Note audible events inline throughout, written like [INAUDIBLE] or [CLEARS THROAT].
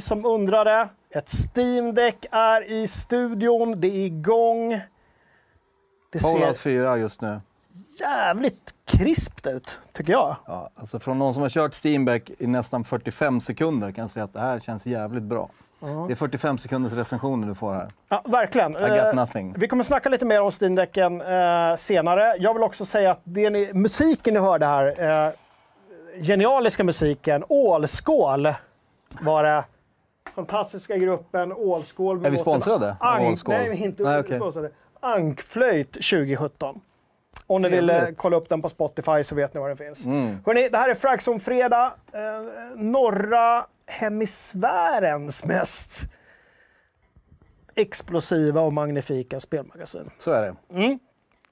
ni som undrade. Ett Steam Deck är i studion, det är igång. Det Fallout ser 4 just nu. jävligt krispt ut, tycker jag. Ja, alltså från någon som har kört Steamback i nästan 45 sekunder kan jag säga att det här känns jävligt bra. Det är 45 sekunders recensioner du får här. Ja, verkligen. I got Eh, nothing. Vi kommer snacka lite mer om Steam Decken eh, senare. Jag vill också säga att det ni, musiken ni hörde här, eh, genialiska musiken, Ålskål var det. Fantastiska gruppen Ålskål. Är vi sponsrade Ålskål? Nej, inte Nej, okej. sponsrade. Ankflöjt 2017. Om ni vill eh, kolla upp den på Spotify så vet ni var den finns. Mm. Hörrni, det här är Fragson Fredag. Eh, norra hemisfärens mest explosiva och magnifika spelmagasin. Så är det. Mm.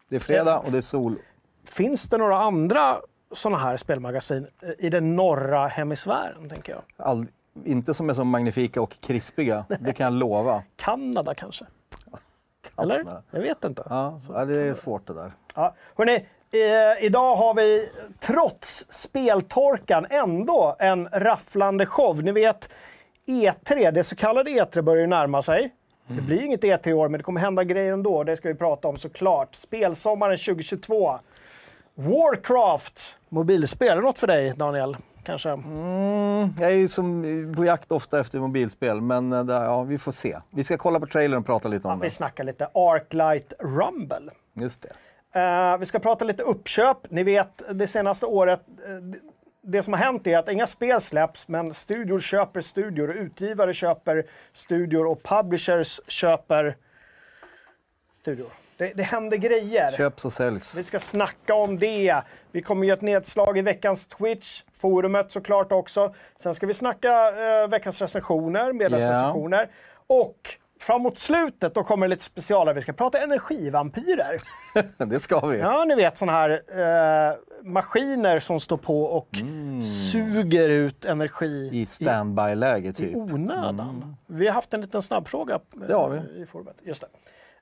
Det är fredag och det är sol. Finns det några andra sådana här spelmagasin eh, i den norra hemisfären, tänker jag? All, inte som är så magnifika och krispiga, det kan jag lova. Kanada kanske? Eller? Jag vet inte. Ja, ja, det är svårt det där. Ja. Hörrni, eh, idag har vi trots speltorkan ändå en rafflande show. Ni vet E3, det så kallade E3 börjar ju närma sig. Det blir inget E3 i år, men det kommer hända grejer ändå. Det ska vi prata om såklart. Spelsommaren 2022. Warcraft, mobilspel. Är det något för dig, Daniel? Kanske? Mm, jag är ju som på jakt ofta efter mobilspel, men eh, där, ja, vi får se. Vi ska kolla på trailern och prata lite om Vi det. snackar lite Arclight Rumble. Just det. Eh, vi ska prata lite uppköp. Ni vet, det senaste året, eh, det- det som har hänt är att inga spel släpps, men studior köper studior, och utgivare köper studior och publishers köper studior. Det, det händer grejer. Köps och säljs. Vi ska snacka om det. Vi kommer göra ett nedslag i veckans Twitch, forumet såklart också. Sen ska vi snacka eh, veckans recensioner, medlemsrecensioner. Och framåt slutet då kommer det lite specialare. Vi ska prata energivampyrer. [LAUGHS] det ska vi. Ja, ni vet sådana här eh, maskiner som står på och suger ut energi I standby-läge i typ. onödan. Vi har haft en liten snabbfråga eh, Det har vi. i forumet. Just det.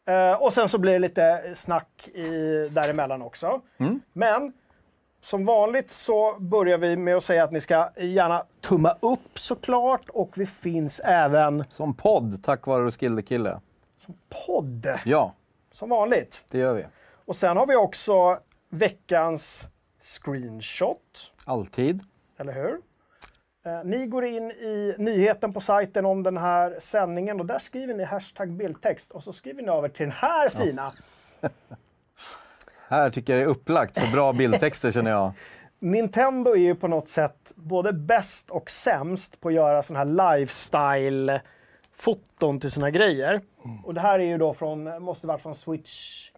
Eh, och sen så blir det lite snack i, däremellan också. Mm. Men som vanligt så börjar vi med att säga att ni ska gärna tumma upp såklart och vi finns även Som podd, tack vare Roskilde-kille. podd Ja, som vanligt. det gör vi. Och sen har vi också veckans screenshot. Alltid. Eller hur? Eh, ni går in i nyheten på sajten om den här sändningen och där skriver ni hashtag bildtext och så skriver ni över till den här fina. [LAUGHS] Här tycker jag det är upplagt för bra bildtexter känner jag. Nintendo är ju på något sätt både bäst och sämst på att göra sådana här lifestyle-foton till sina grejer. Och det här är ju då från, måste varit från Switch,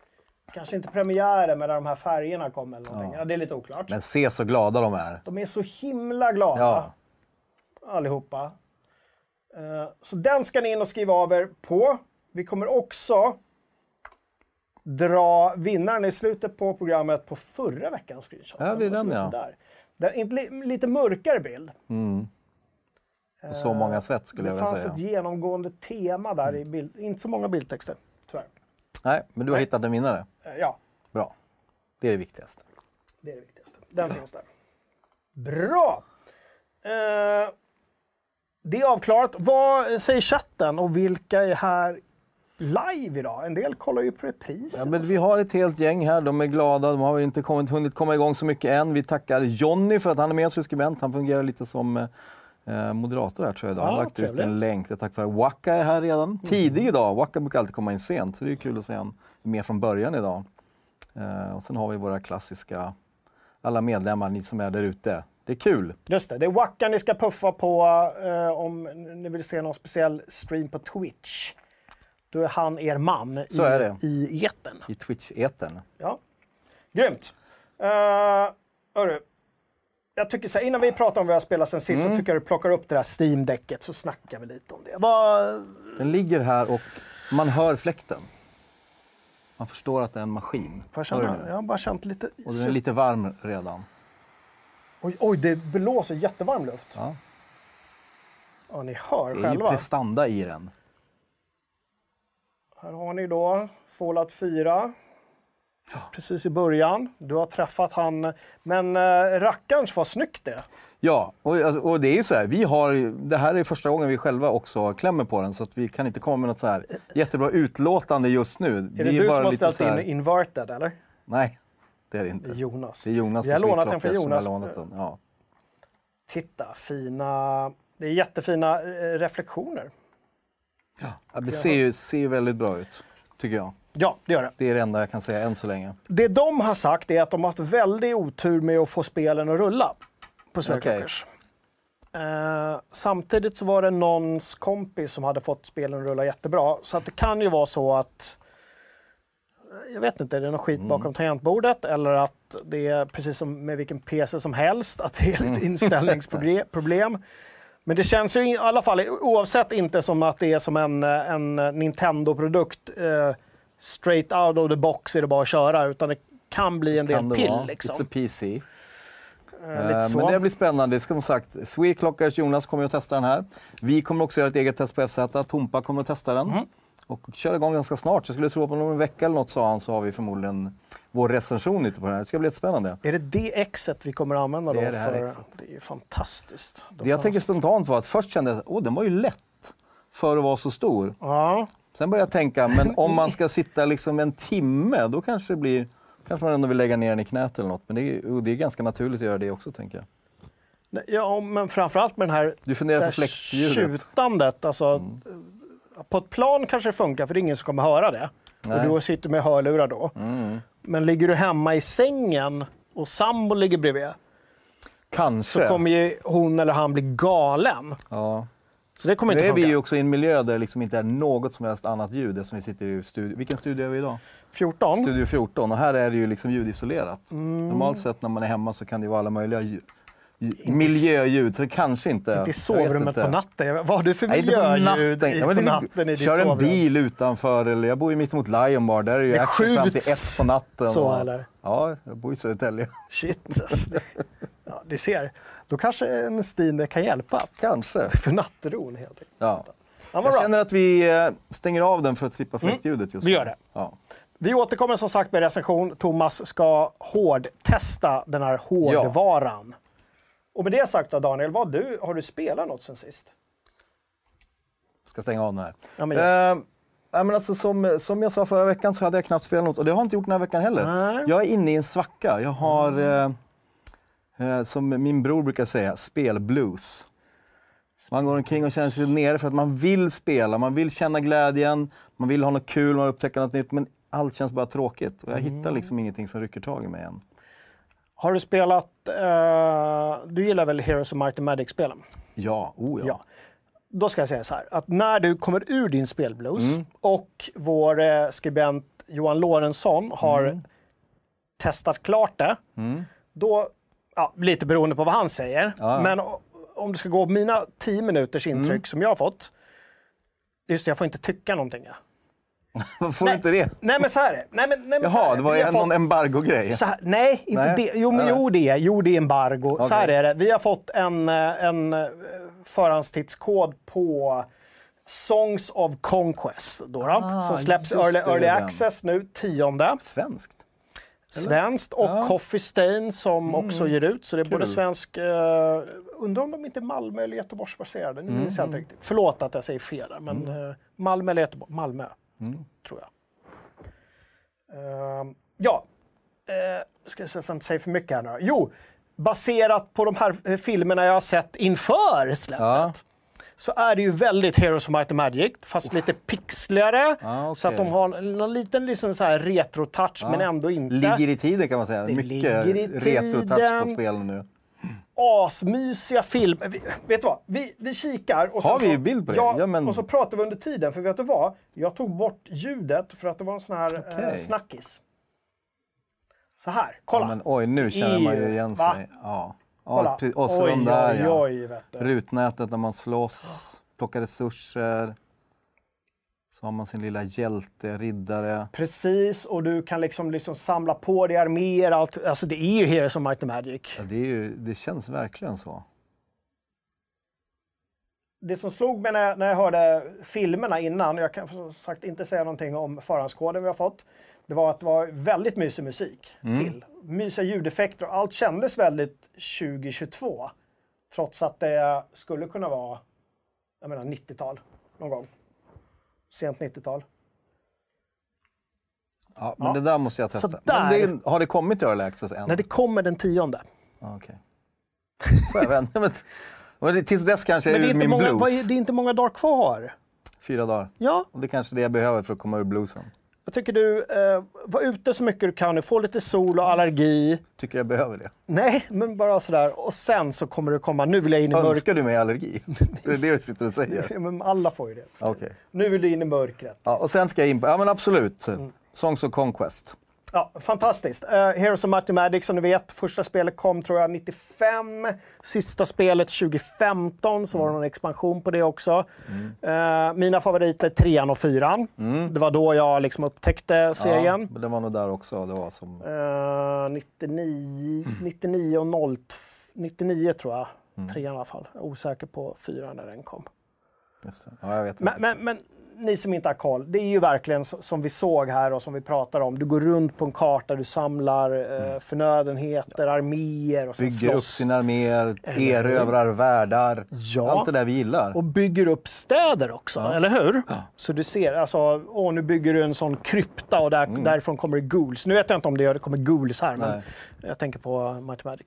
kanske inte premiären, men där de här färgerna kom eller någonting. Ja. det är lite oklart. Men se så glada de är. De är så himla glada. Ja. Allihopa. Eh, Så den ska ni in och skriva av er på. Vi kommer också dra vinnaren i slutet på programmet på förra veckans screenshot. Ja, det är den, ja. sådär. Det är en li- lite mörkare bild. På så många sätt skulle Det jag vilja fanns säga. ett genomgående tema där i bild. Inte så många bildtexter, tyvärr. Nej, men du har hittat en vinnare. Eh, Ja, Bra. Det är det viktigaste. det är det viktigaste. Den finns där. Bra! Eh, det är avklarat. Vad säger chatten och vilka är här live idag? En del kollar ju på repris. Ja, men vi har ett helt gäng här. De är glada. De har inte kommit, hunnit komma igång så mycket än. Vi tackar Jonny för att han är med oss som skribent. Han fungerar lite som eh, moderator här tror jag idag. Han har Ja, lagt ut trevligt. en länk. Tackar för Waka är här redan. Tidig idag. Waka brukar alltid komma in sent. Så det är kul att se honom med från början idag. Eh, och sen har vi våra klassiska, alla medlemmar, ni som är där ute. Det är kul. Just det, det är Wacka ni ska puffa på eh, om ni vill se någon speciell stream på Twitch. Då är han er man Så i, är det. i etern. I Twitch-etern. Ja. Grymt! Uh, hörru, jag tycker så här, innan vi pratar om vad jag spelat sen sist Mm. så tycker jag du plockar upp det där Steam-däcket så snackar vi lite om det. Vad, Den ligger här och man hör fläkten. Man förstår att det är en maskin. jag, jag har bara känt lite... Och den är lite varm redan. Oj, oj, det blåser jättevarm luft. Ja. Ja, ni hör Det är ju själva. prestanda i den. Här har ni då Fallout 4. precis i början. Du har träffat han, men äh, rackarns vad snyggt det är. Ja, och, alltså, och det är ju så här, vi har, det här är första gången vi själva också klämmer på den så att vi kan inte komma med något så här jättebra utlåtande just nu. Är det vi du bara som har ställt här, in inverted eller? Nej, det är det inte. Jonas. Det är Jonas Vi har lånat den har Jonas. lånat den. Ja. Titta, fina... Det är jättefina eh, reflektioner. Ja, det ser ju, ser ju väldigt bra ut, tycker jag. Ja, det gör det. Det är det enda jag kan säga än så länge. Det de har sagt är att de har haft väldigt otur med att få spelen att rulla på Sverigeklockers. Eh, samtidigt så var det någons kompis som hade fått spelen att rulla jättebra. Så att det kan ju vara så att jag vet inte, är det något skit bakom tangentbordet eller att det är precis som med vilken PC som helst, att det är lite [LAUGHS] inställningsproblem. Men det känns ju i alla fall, oavsett inte som att det är som en, en Nintendo-produkt, eh, straight out of the box är det bara att köra, utan det kan bli en del Kan pill. Liksom. It's a PC. Eh. Men det blir spännande. Det ska som sagt, Sweclockers Jonas kommer att testa den här. Vi kommer också göra ett eget test på FZ. Tompa kommer att testa den. Mm. Och köra igång ganska snart. Jag skulle tro att om en vecka eller något sa han så har vi förmodligen vår recension lite på den här. Det ska bli jättespännande. Är det det exet vi kommer att använda då? Det är det här för, exet. Det är ju fantastiskt. Då Det jag tänker spontant var att först kände jag att den var ju lätt för att vara så stor. Ja, Sen började jag tänka, men om man ska sitta liksom en timme, då kanske det blir kanske man ändå vill lägga ner den i knät eller något. Men det är, det är ganska naturligt att göra det också, tänker jag. Ja, men framförallt med den här Du funderar på fläktljudet? Mm. tjutandet. Alltså, På ett plan kanske det funkar, för det är ingen som kommer höra det. Nej. Och du sitter med hörlurar då. Mm. Men ligger du hemma i sängen och sambo ligger bredvid, Kanske. så kommer ju hon eller han bli galen. Ja. Så det kommer Nu inte är vi funka. ju också i en miljö där det liksom inte är något som helst annat ljud eftersom vi sitter i studio. Vilken studio är vi idag? 14. Studio 14 och här är det ju liksom ljudisolerat. Mm. Normalt sett när man är hemma så kan det vara alla möjliga ljud. Miljöljud, så det kanske inte... Inte i sovrummet inte. på natten. Vad har du för Nej, inte på miljöljud natten. i, Ja, på natten i ditt Kör en bil utanför, eller jag bor ju mitt emot Lion Bar, där är det ju action fram till ett på natten. så, och- eller? Ja, jag bor i Södertälje. Shit. alltså. Ja, du ser. Då kanske en Steam kan hjälpa. Kanske. [LAUGHS] För nattron helt enkelt. Ja. Ja, Jag bra. känner att vi eh, stänger av den för att slippa fläktljudet just vi nu. gör det. Ja. Vi återkommer som sagt med recension. Thomas ska hårdtesta den här hårdvaran. Och med det sagt då Daniel, vad du, har du spelat något sen sist? Ska stänga av den här. Ja, men. Eh, nej, men alltså, som, som jag sa förra veckan så hade jag knappt spelat något och det har jag inte gjort den här veckan heller. Nej. Jag är inne i en svacka. Jag har, eh, eh, som min bror brukar säga, spelblues. Man går omkring och känner sig nere för att man vill spela, man vill känna glädjen, man vill ha något kul, man vill upptäcka något nytt, men allt känns bara tråkigt. Och jag Mm. hittar liksom ingenting som rycker tag i mig än. Har du spelat, eh, du gillar väl Heroes of Might and Magic-spelen? Ja, oh ja. Ja. Då ska jag säga så här, att när du kommer ur din spelblues Mm. och vår eh, skribent Johan Lorentzon har Mm. testat klart det, då, ja, lite beroende på vad han säger, Ja. men om det ska gå mina 10 minuters intryck Mm. som jag har fått, just det, jag får inte tycka någonting. [LAUGHS] Ja. Får Nej. du inte det? Nej men så här är. Nej, men, nej, men här Jaha, det var ju har någon fått- embargo-grej. här, nej, inte Nej. det. Jo, men, Nej. jo, det jo, det är embargo. Så här är det. Vi har fått en, eh, en eh, förhandstidskod på Songs of Conquest. Då, då, Ah, som släpps early, early access nu, tionde. Svenskt. Svenskt och Ja. Coffee Stain som också ger ut. Så det är både Kul. svensk, uh, undrar om de inte är Malmö eller Göteborgsbaserade. Nu minns jag inte riktigt. Förlåt att jag säger fel men eh, Malmö eller Göteborg? Malmö, tror jag. Ehm, ja, uh, ska jag inte säga för mycket här nu. Jo, baserat på de här eh, filmerna jag har sett inför släppet. Ja. Så är det ju väldigt Heroes of Might and Magic, fast lite pixligare. Ah, Så att de har någon liten liksom så här retro-touch, men ändå inte. Ligger i tiden kan man säga. Det Mycket retro-touch på spelen nu. Asmysiga filmer. Vi- Vet du vad? Vi, vi kikar. Och Har vi så- bild på det? Ja, Ja, men- och så pratar vi under tiden. För vet du vad? Jag tog bort ljudet för att det var en sån här eh, Okej. snackis. Så här, kolla. Ja, men, oj, nu känner man ju igen Va? sig. Ja. Ja, och så oj, de där oj, ja. oj, du. Rutnätet när man slåss, plockar resurser. Så har man sin lilla hjälte, riddare. Precis, och du kan liksom, liksom samla på dig arméer. Allt. Alltså det är ju Heroes of Might and Magic. Ja, det, ju, det känns verkligen så. Det som slog mig när jag, när jag hörde filmerna innan, jag kan som sagt inte säga någonting om förhandskoden vi har fått, det var att det var väldigt mysig musik till. Mysiga ljudeffekter och allt kändes väldigt 2022. Trots att det skulle kunna vara, jag menar 90-tal någon gång. Sent 90-tal. Ja, men Ja. det där måste jag testa. Där- det, har det kommit till Early Access än? När det kommer den tionde. Ja, Okej. Får jag vänta? Men, tills dess kanske jag är är, min många, blues. är, det är inte många dagar kvar. Fyra dagar. Ja, Och det är kanske det jag behöver för att komma ur bluesen. Jag tycker du, eh, var ute så mycket du kan nu, få lite sol och allergi. Tycker jag behöver det. Nej, men bara sådär. Och sen så kommer det komma, nu vill jag in i mörkret. Önskar du mig allergi? [LAUGHS] är det det du sitter och säger? Ja, men alla får ju det. Okej. Nu vill du in i mörkret. Ja, och sen ska jag in på, ja men absolut. Mm. Songs of Conquest. Ja, fantastiskt. Uh, Heroes of and Magic som ni vet, första spelet kom tror jag 95. Sista spelet 2015, så var det någon expansion på det också. Eh, mina favoriter trean och fyran. Det var då jag liksom upptäckte serien. Ja, det var nog där också. Det var som... Eh, 99, 99 och 0, 99 tror jag. Trean i alla fall. Osäker på fyran när den kom. Ja, Men, men, men ni som inte har koll, det är ju verkligen som vi såg här och som vi pratar om. Du går runt på en karta, du samlar eh, förnödenheter, arméer och sen Bygger upp slåss. sina arméer, erövrar världar. Ja. Allt det där vi gillar. Och bygger upp städer också, eller hur? Så du ser, alltså, åh, nu bygger du en sån krypta och där, därifrån kommer det ghouls. Nu vet jag inte om det kommer ghouls här, men Nej. jag tänker på Might Magic.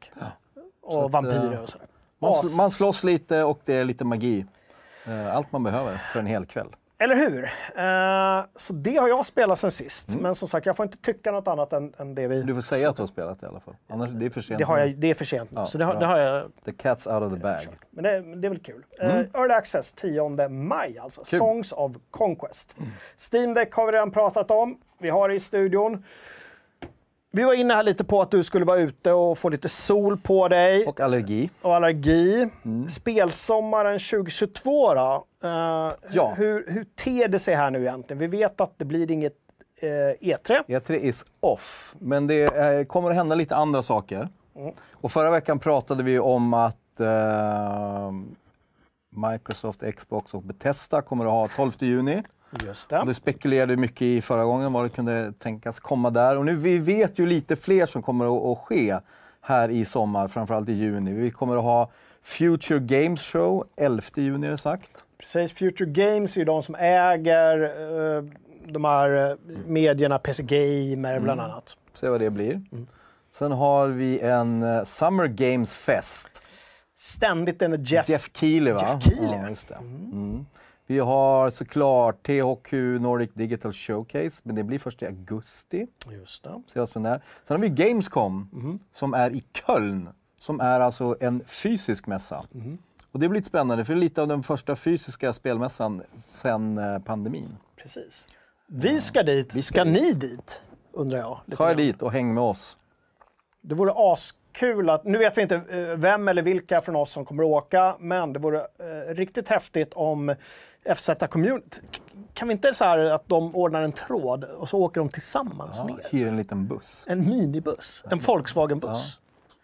Och att, vampyrer eh, och sådär. Man, sl- man slåss lite och det är lite magi. Eh, Allt man behöver för en hel kväll. Eller hur? Eh, så det har jag spelat sen sist. Mm. Men som sagt, jag får inte tycka något annat än, än det vi... Du får säga att du har spelat det i alla fall. Annars det är för sent. Det, har jag, det är för sent Ja, så det har, det har jag. The cat's out of the bag. Men det, det är väl kul. Mm. Eh, Early Access 10 maj alltså. Songs of Conquest. Steam Deck har vi redan pratat om. Vi har det i studion. Vi var inne här lite på att du skulle vara ute och få lite sol på dig och, Och allergi. allergi. Mm. Spelsommaren 2022 då? Eh, Ja. hur, hur ter det sig här nu egentligen? Vi vet att det blir inget eh, E3. E3 is off, men det eh, kommer att hända lite andra saker. Mm. Och förra veckan pratade vi om att eh, Microsoft, Xbox och Bethesda kommer att ha 12 juni. Just Och det. det spekulerade mycket i förra gången vad det kunde tänkas komma där. Och nu vi vet ju lite fler som kommer att, att ske här i sommar, framförallt i juni. Vi kommer att ha Future Games Show 11 juni är det sagt. Precis, Future Games är ju de som äger eh, de här eh, medierna, PC Gamer bland Mm. annat. Se vad det blir. Sen har vi en eh, Summer Games Fest. Ständigt en Jeff. Jeff Keely va? Jeff Keely. Ja, det. Mm. Vi har såklart THQ Nordic Digital Showcase, men det blir först i augusti. Just det. Där. Sen har vi Gamescom som är i Köln, som är alltså en fysisk mässa. Och det blir lite spännande, för det är lite av den första fysiska spelmässan sedan eh, pandemin. Precis. Vi ska dit. ska ni dit? Undrar jag. Ta er dit och häng med oss. Det vore askul att... Nu vet vi inte eh, vem eller vilka från oss som kommer att åka, men det vore eh, riktigt häftigt om FZ Community... Kan vi inte så här att de ordnar en tråd och så åker de tillsammans Ja, ner? hyr en liten buss, En minibuss. En Volkswagen-buss.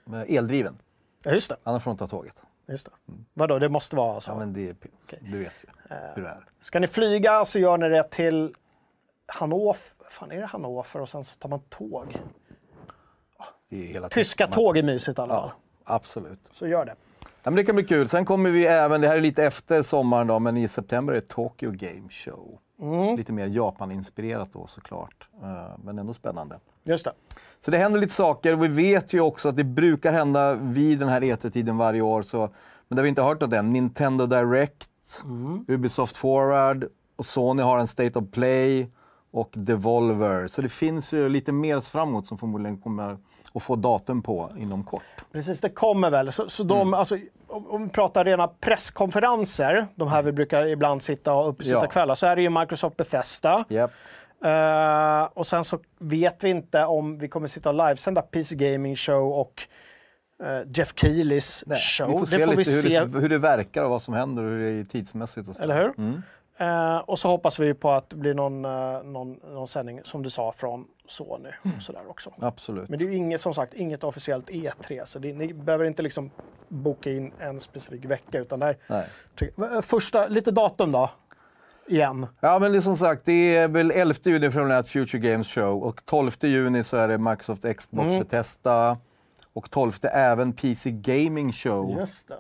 med eldriven. Ja, just det. Annars får de ta tåget. Just det. Vadå, det måste vara så? Ja, men det är, du vet ju hur det är. Ska ni flyga så gör ni det till Hannover. Fan, är det Hannover? Och sen så tar man tåg. Tyska tiden. tåg är mysigt i alla fall. Ja, absolut. Så gör det. Ja, men det kan bli kul. Sen kommer vi även, det här är lite efter sommaren då, men i september är det Tokyo Game Show. Lite mer Japan-inspirerat då såklart, Eh, men ändå spännande. Just det. Så det händer lite saker. Vi vet ju också att det brukar hända vid den här E3-tiden varje år. Så, men det har vi inte hört av den. Nintendo Direct, Ubisoft Forward och Sony har en State of Play och Devolver. Så det finns ju lite mer framåt som förmodligen kommer att få datum på inom kort. Precis, det kommer väl. Så, så de, alltså, om, vi pratar rena presskonferenser, de här vi brukar ibland sitta och uppsitta Ja. kvällar, så är det ju Microsoft Bethesda. Yep. Eh, och sen så vet vi inte om vi kommer sitta och livesända PC Gaming Show och eh, Jeff Keelys show. vi får se det får lite hur, se, Det, hur det verkar och vad som händer och hur det är tidsmässigt. Och så. eller hur? Mm. Eh, och så hoppas vi på att det blir någon, någon, någon sändning, som du sa, från Sony. Och sådär också. Absolut. Men det är inget, som sagt, inget officiellt E3, så det, ni behöver inte liksom boka in en specifik vecka. Utan där, Nej. Ty- Första, lite datum då? igen. Ja, men det som sagt, det är väl 11 juni preliminärt Future Games Show och 12 juni så är det Microsoft Xbox Mm. Bethesda och 12 även PC Gaming Show. Just det.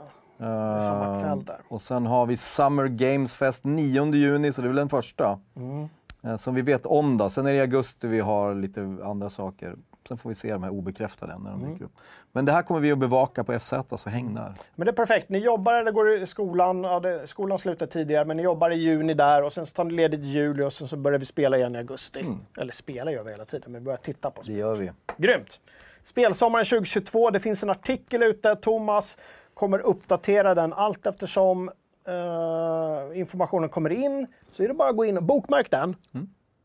är samma Eh, kväll där. Och sen har vi Summer Games Fest 9 juni, så det är väl den första. Mm. Eh, Som vi vet om då. Sen är det i augusti vi har lite andra saker. Sen får vi se de här obekräftade när de Mm. dyker upp. Men det här kommer vi att bevaka på FZ, så häng där. Men det är perfekt. Ni jobbar eller går i skolan. Ja, det, skolan slutar tidigare, men ni jobbar i juni där och sen tar ni ledigt i juli och sen så börjar vi spela igen i augusti. Eller spela gör vi hela tiden, men vi börjar titta på. Det gör vi. Grymt! Spelsommaren 2022. Det finns en artikel ute. Thomas kommer uppdatera den allt eftersom eh, informationen kommer in. Så är det bara att gå in och bokmärk den.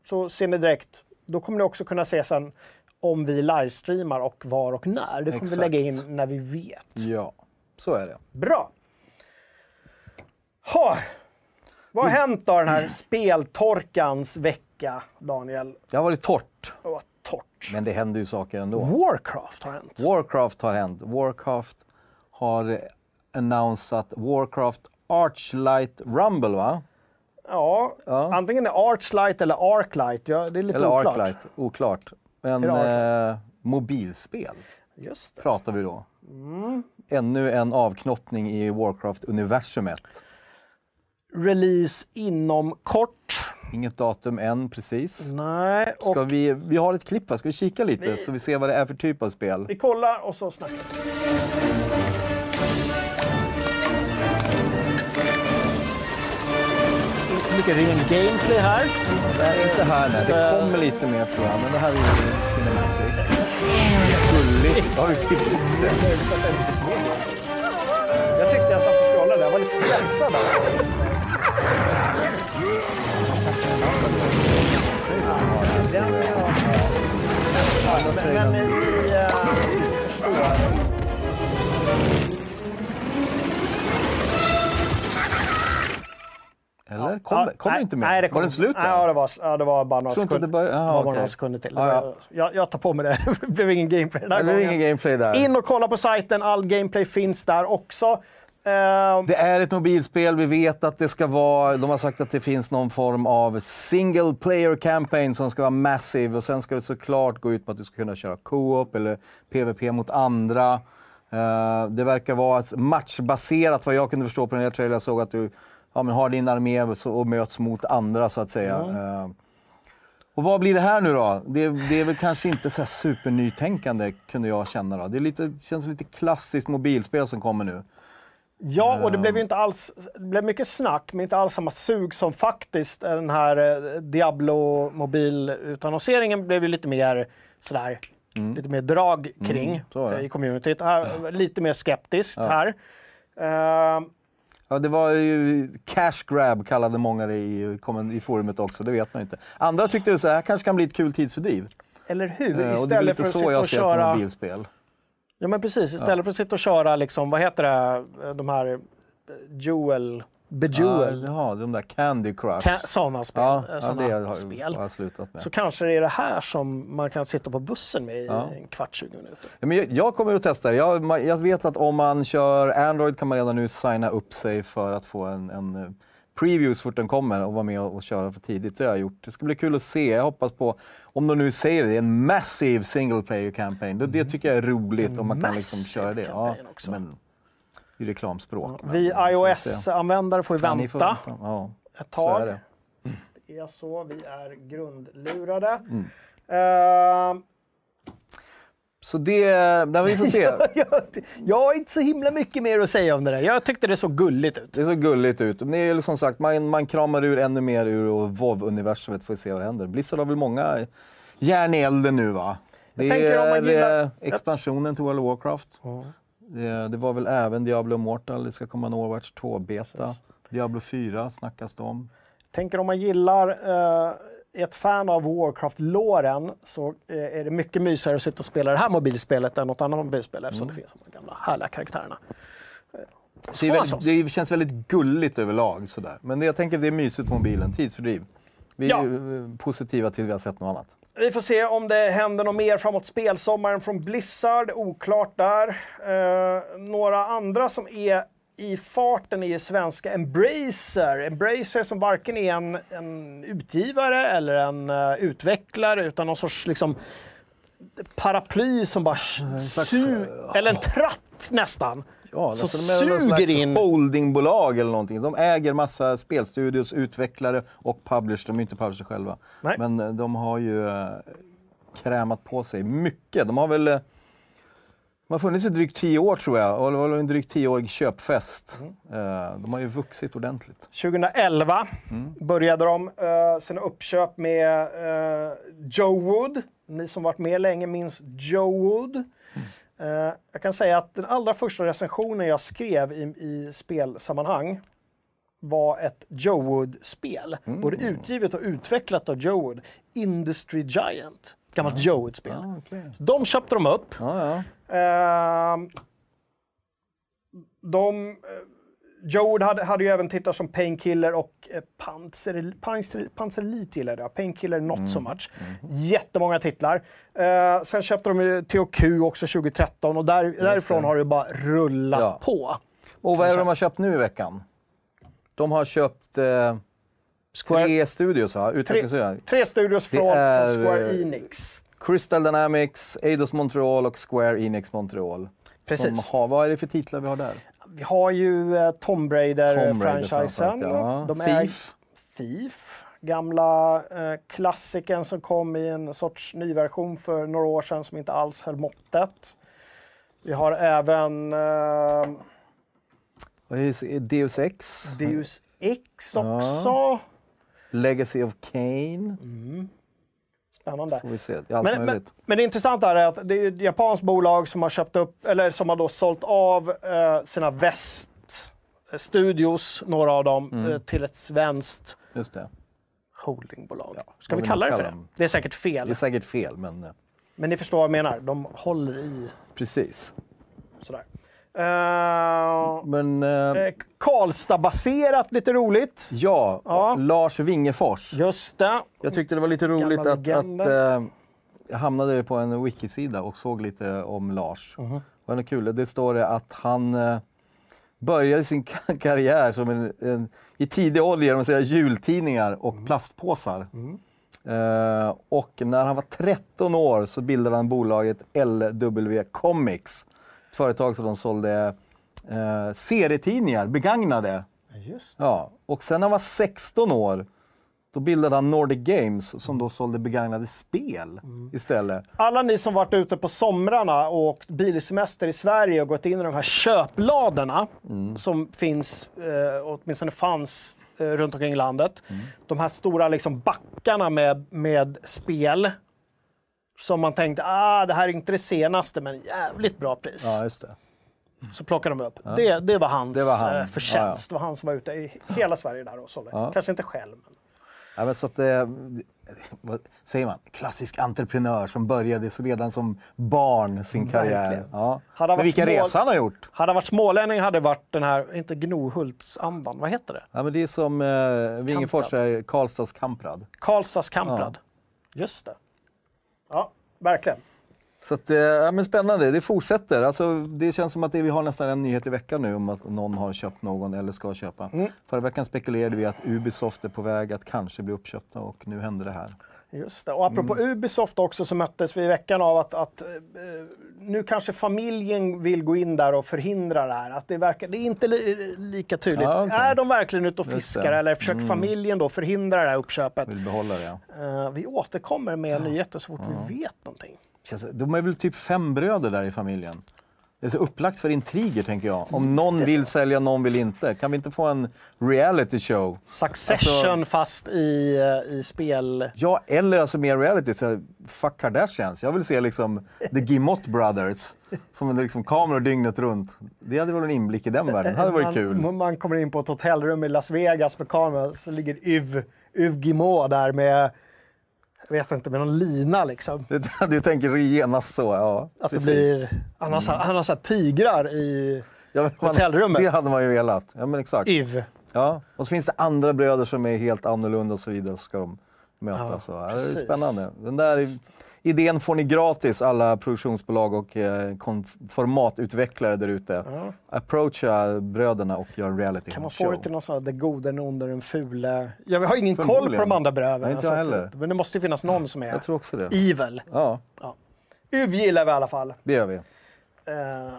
Så ser ni direkt. Då kommer ni också kunna se sen om vi livestreamar och var och när. Det kommer Exakt. vi lägga in när vi vet. Ja, så är det. Bra! Ha. Vad har hänt då den här speltorkans vecka, Daniel? Det har varit torrt, Vad torrt. men det händer ju saker ändå. Warcraft har hänt. Warcraft har hänt. Warcraft har annonsat Warcraft Archlight Rumble, va? Ja, Ja. antingen är Archlight eller Arclight. Ja, det är lite Eller oklart. Arclight, oklart. Men eh, mobilspel Just det. pratar vi då. Mm. Ännu en avknoppning i Warcraft-universumet. Release inom kort. Inget datum än precis. Nej, och Ska vi, vi har ett klipp här, ska vi kika lite så vi ser vad det är för typ av spel? vi kollar och så snackar vi. Mycket ren gameplay här. Nej, inte här. Ska- Det kommer lite mer tror jag, men det här är ju Cinematics. Gulligt. Har du klippt det? Jag tyckte jag satt och scrollade. Jag var lite stressad. där. Men, men Eller? Kom, ja, kom nej, inte med? nej, det var kom- den slut där? Ja, det var, ja, det var bara några Jaha, det var bara okej. några sekunder till. Ja, ja. Var- Jag, jag tar på mig det. [LAUGHS] det blev ingen gameplay den här Det ingen gameplay där. In och kolla på sajten. All gameplay finns där också. Eh, Det är ett mobilspel, vi vet att det ska vara, de har sagt att det finns någon form av single player campaign som ska vara massive och sen ska det såklart gå ut på att du ska kunna köra co-op eller PVP mot andra. Eh, det verkar vara matchbaserat vad jag kunde förstå på den här trailern. Jag såg att du ja, men har din armé och möts mot andra så att säga. Eh, och vad blir det här nu då? Det, det är väl kanske inte så supernytänkande kunde jag känna. Då. Det är lite, känns lite klassiskt mobilspel som kommer nu. Ja, och det blev ju inte alls, det blev mycket snack, men inte alls samma sug som faktiskt den här eh, Diablo mobilutannonseringen blev ju lite mer sådär, lite mer drag kring Mm, eh, i communityt. Här, lite mer skeptiskt här. Eh, Ja, det var ju cash grab kallade många det i, i forumet också, det vet man inte. Andra tyckte det så här kanske kan bli ett kul tidsfördriv. eller hur? Eh, och det är Istället lite för att så sitta jag och ser på köra... mobilspel. Ja men precis, istället för att sitta och köra liksom, vad heter det, de här eh, Jewel, Ja, de där Candy Crush. Ka- sådana spel, ja, eh, ja, såna det har, spel. har slutat med. Så kanske det är det här som man kan sitta på bussen med i Ja. en kvart, 20 minuter. Ja, men jag, jag kommer att testa det. Jag, jag vet att om man kör Android kan man redan nu signa upp sig för att få en, en eh, preview så fort den kommer och vara med och, och köra för tidigt. Det har jag gjort. Det ska bli kul att se. Jag hoppas på, om de nu säger det, en massive single player campaign. Det, det tycker jag är roligt om man kan liksom köra det. Ja, men i reklamspråk. men Vi iOS-användare får Ja, får vänta. Ja, ett så tag. är det. Det är så, vi är grundlurade. Mm. Eh, Så det, nej, vi får se. [LAUGHS] jag, jag har inte så himla mycket mer att säga om det där. Jag tyckte det såg gulligt ut. Det ser gulligt ut. Men Det är som sagt, man, man kramar ur ännu mer ur WoW-universumet får vi se vad det händer. Blizzard har väl många järn i elden nu va? Det är expansionen till World of Warcraft. Det, det var väl även Diablo Immortal, det ska komma en Overwatch 2-beta. Diablo 4 snackas det om. Tänker om man gillar, eh, är ett fan av Warcraft-låren så eh, är det mycket mysigare att sitta och spela det här mobilspelet än något annat mobilspel eftersom Mm. det finns de gamla härliga karaktärerna. Så det, väldigt, det känns väldigt gulligt överlag sådär. Men det, jag tänker att det är mysigt på mobilen, tidsfördriv. Vi är Ja. eh, positiva till vi har sett något annat. Vi får se om det händer något mer framåt spelsommaren från Blizzard. Oklart där. Eh, några andra som är i farten är ju svenska Embracer. Embracer som varken är en, en utgivare eller en uh, utvecklare utan någon sorts liksom, paraply som bara slags, suger, eller en tratt nästan. Ja, så alltså, suger in... holdingbolag eller någonting. De äger massa spelstudios, utvecklare och publishers. De är inte publishers själva. Nej. Men eh, de har ju eh, krämat på sig mycket. De har väl eh, de har funnits i drygt tio år tror jag och det var en drygt tioårig köpfest. Eh, De har ju vuxit ordentligt. 2011 började de sina uppköp med Joe Wood. Ni som varit med länge minns Joe Wood. Eh, jag kan säga att den allra första recensionen jag skrev i, i spelsammanhang var ett Joe Wood-spel. Både utgivet och utvecklat av Joe Wood. Industry Giant. Gammalt Joe Wood-spel. Okej. Så De köpte de upp. ja, ja. Ehm, de, eh, Joe hade, hade ju även titlar som Painkiller och eh, Panzer, Panzer, Panzer Elite gillade jag. Painkiller not so much. Jättemånga titlar. Eh, sen köpte de ju THQ också 2013 och där, därifrån har det bara rullat Ja. på. Och vad är det de har köpt nu i veckan? De har köpt eh, tre studios, va? Tre, tre studios från, är, från Square eh, Enix. Crystal Dynamics, Eidos Montreal och Square Enix Montreal. Precis. Har, vad är det för titlar vi har där? Vi har ju eh, Raider Raider-franchisen. ja. De är- Thief. Thief, gamla eh, klassikern som kom i en sorts ny version för några år sedan som inte alls höll måttet. Vi har även eh? Deus Ex. Deus Ex Ja. också. Legacy of Kane. Spännande. Får vi se. Det är Men, men, men det intressanta är att det är ett japanskt bolag som har köpt upp, eller som har då sålt av eh, sina väststudios, några av dem, Mm. eh, till ett svenskt Just det. holdingbolag. Ja, Ska vi kalla det för det? Det är säkert fel, Det är säkert fel, men eh, men ni förstår vad jag menar. De håller i precis. sådär. Uh, Men eh, Karlstad-baserat, lite roligt. ja, Ja. Lars Wingefors. Just det. Jag tyckte det var lite roligt Gamla att, att eh, jag hamnade på en wikisida och såg lite om Lars. Mhm. Det var kul. Det står det att han eh, började sin ka- karriär som en, en, i tidig ålder genom att sälja jultidningar och Mm. plastpåsar. Eh, och när han var 13 år så bildade han bolaget LW Comics. Ett företag som de sålde eh, serietidningar, begagnade. Just Ja, och sen när han var 16 år då bildade han Nordic Games som då sålde begagnade spel istället. Alla ni som varit ute på somrarna och åkt bilsemester i Sverige och gått in i de här köpladorna som finns, eh, åtminstone fanns, eh, runt omkring i landet. De här stora liksom, backarna med, med spel. Som man tänkte, ah, det här är inte det senaste, men jävligt bra pris. Ja, just det. Så plockade de upp. Det, det var hans Det var han. eh, förtjänst. Det var han som var ute i hela Sverige där och sålde. Ja. Kanske inte själv. Men... Ja, men så att, eh, vad säger man? Klassisk entreprenör som började redan som barn sin karriär. Ja. Hade Men vilken små- resa han har gjort! Hade han varit smålänning hade det varit den här, inte Gnohultsandan, vad heter det? Ja, men det är som eh, är Karlstads Kamprad. Karlstads Kamprad. Just det. Ja, verkligen. Så att, eh, ja, men spännande, det fortsätter. Alltså, det känns som att det, vi har nästan en nyhet i veckan nu om att någon har köpt någon eller ska köpa. Mm. Förra veckan spekulerade vi att Ubisoft är på väg att kanske bli uppköpta och nu händer det här. Just det. Och apropå Mm. Ubisoft också så möttes vi i veckan av att, att eh, nu kanske familjen vill gå in där och förhindra det här. Att det, verkar, det är inte li, lika tydligt. Ja, okej. Är de verkligen ute och fiskar. Mm. eller försöker familjen då förhindra det här uppköpet? Vill behålla det. Ja. Eh, vi återkommer med nyheter så fort vi vet någonting. De är väl typ fem bröder där i familjen. Det är så upplagt för intriger tänker jag. Om någon vill sälja, någon vill inte. Kan vi inte få en reality show? Succession Alltså- fast i, eh, i spel... Ja, eller alltså mer reality. Så fuck Kardashians. Jag vill se liksom The Gimott Brothers. Som liksom kameror dygnet runt. Det hade väl en inblick i den världen. Det hade varit man, kul. Man kommer in på ett hotellrum i Las Vegas med kamera så ligger Yv, Yv Guillemot där med, jag vet inte, med någon lina liksom. Du, [LAUGHS] du tänker genast så, ja. Att precis. det blir, han har, så- han har så tigrar i Ja, man- hotellrummet. Det hade man ju velat. Ja, men exakt. Yv. Ja. Och så finns det andra bröder som är helt annorlunda och så vidare. Så ska de mötas. Ja, Ja, det är spännande. Den där, idén får ni gratis, alla produktionsbolag och eh, formatutvecklare där ute. Approacha bröderna och gör en reality Kan man show. få det till någon sån här, det gode, den onde, den fule? Jag har ingen koll på de andra bröderna. Nej, inte jag att- heller. Men det måste ju finnas någon som är Jag tror också det. evil. Ja, UV gillar vi i alla fall. det gör vi. Eh,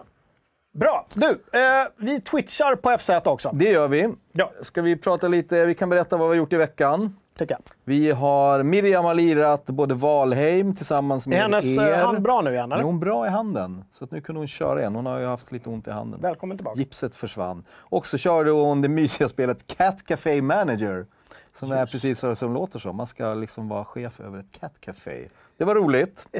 bra. Du, eh, vi twitchar på FZ också. Det gör vi. Ja, Ska vi prata lite, vi kan berätta vad vi har gjort i veckan. Tycker jag. Vi har, Miriam har lirat både Valheim tillsammans med Är hennes er. eh, hand bra nu igen? Nu är Eller? hon bra i handen, så nu kunde hon köra igen. Hon har ju haft lite ont i handen. Välkommen tillbaka. Gipset försvann. Och så körde hon det mysiga spelet Cat Café Manager. Som är precis vad det som låter som. Man ska liksom vara chef över ett Cat Café. Det var roligt. [LAUGHS]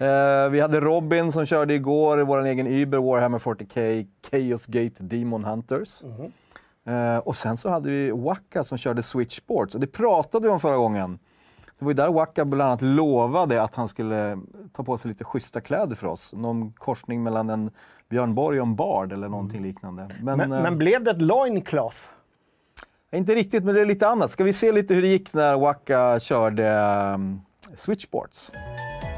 Eh, vi hade Robin som körde igår, vår egen Uber, Warhammer 40K, Chaos Gate Demon Hunters. Eh, och sen så hade vi Waka som körde Switch Sports. Och det pratade vi om förra gången. Det var ju där Waka bland annat lovade att han skulle ta på sig lite schyssta kläder för oss. Någon korsning mellan en Björn Borg och en Bard eller någonting liknande. Men, Men, eh, men blev det ett loincloth? inte riktigt, men det är lite annat. Ska vi se lite hur det gick när Waka körde um, Switch Sports?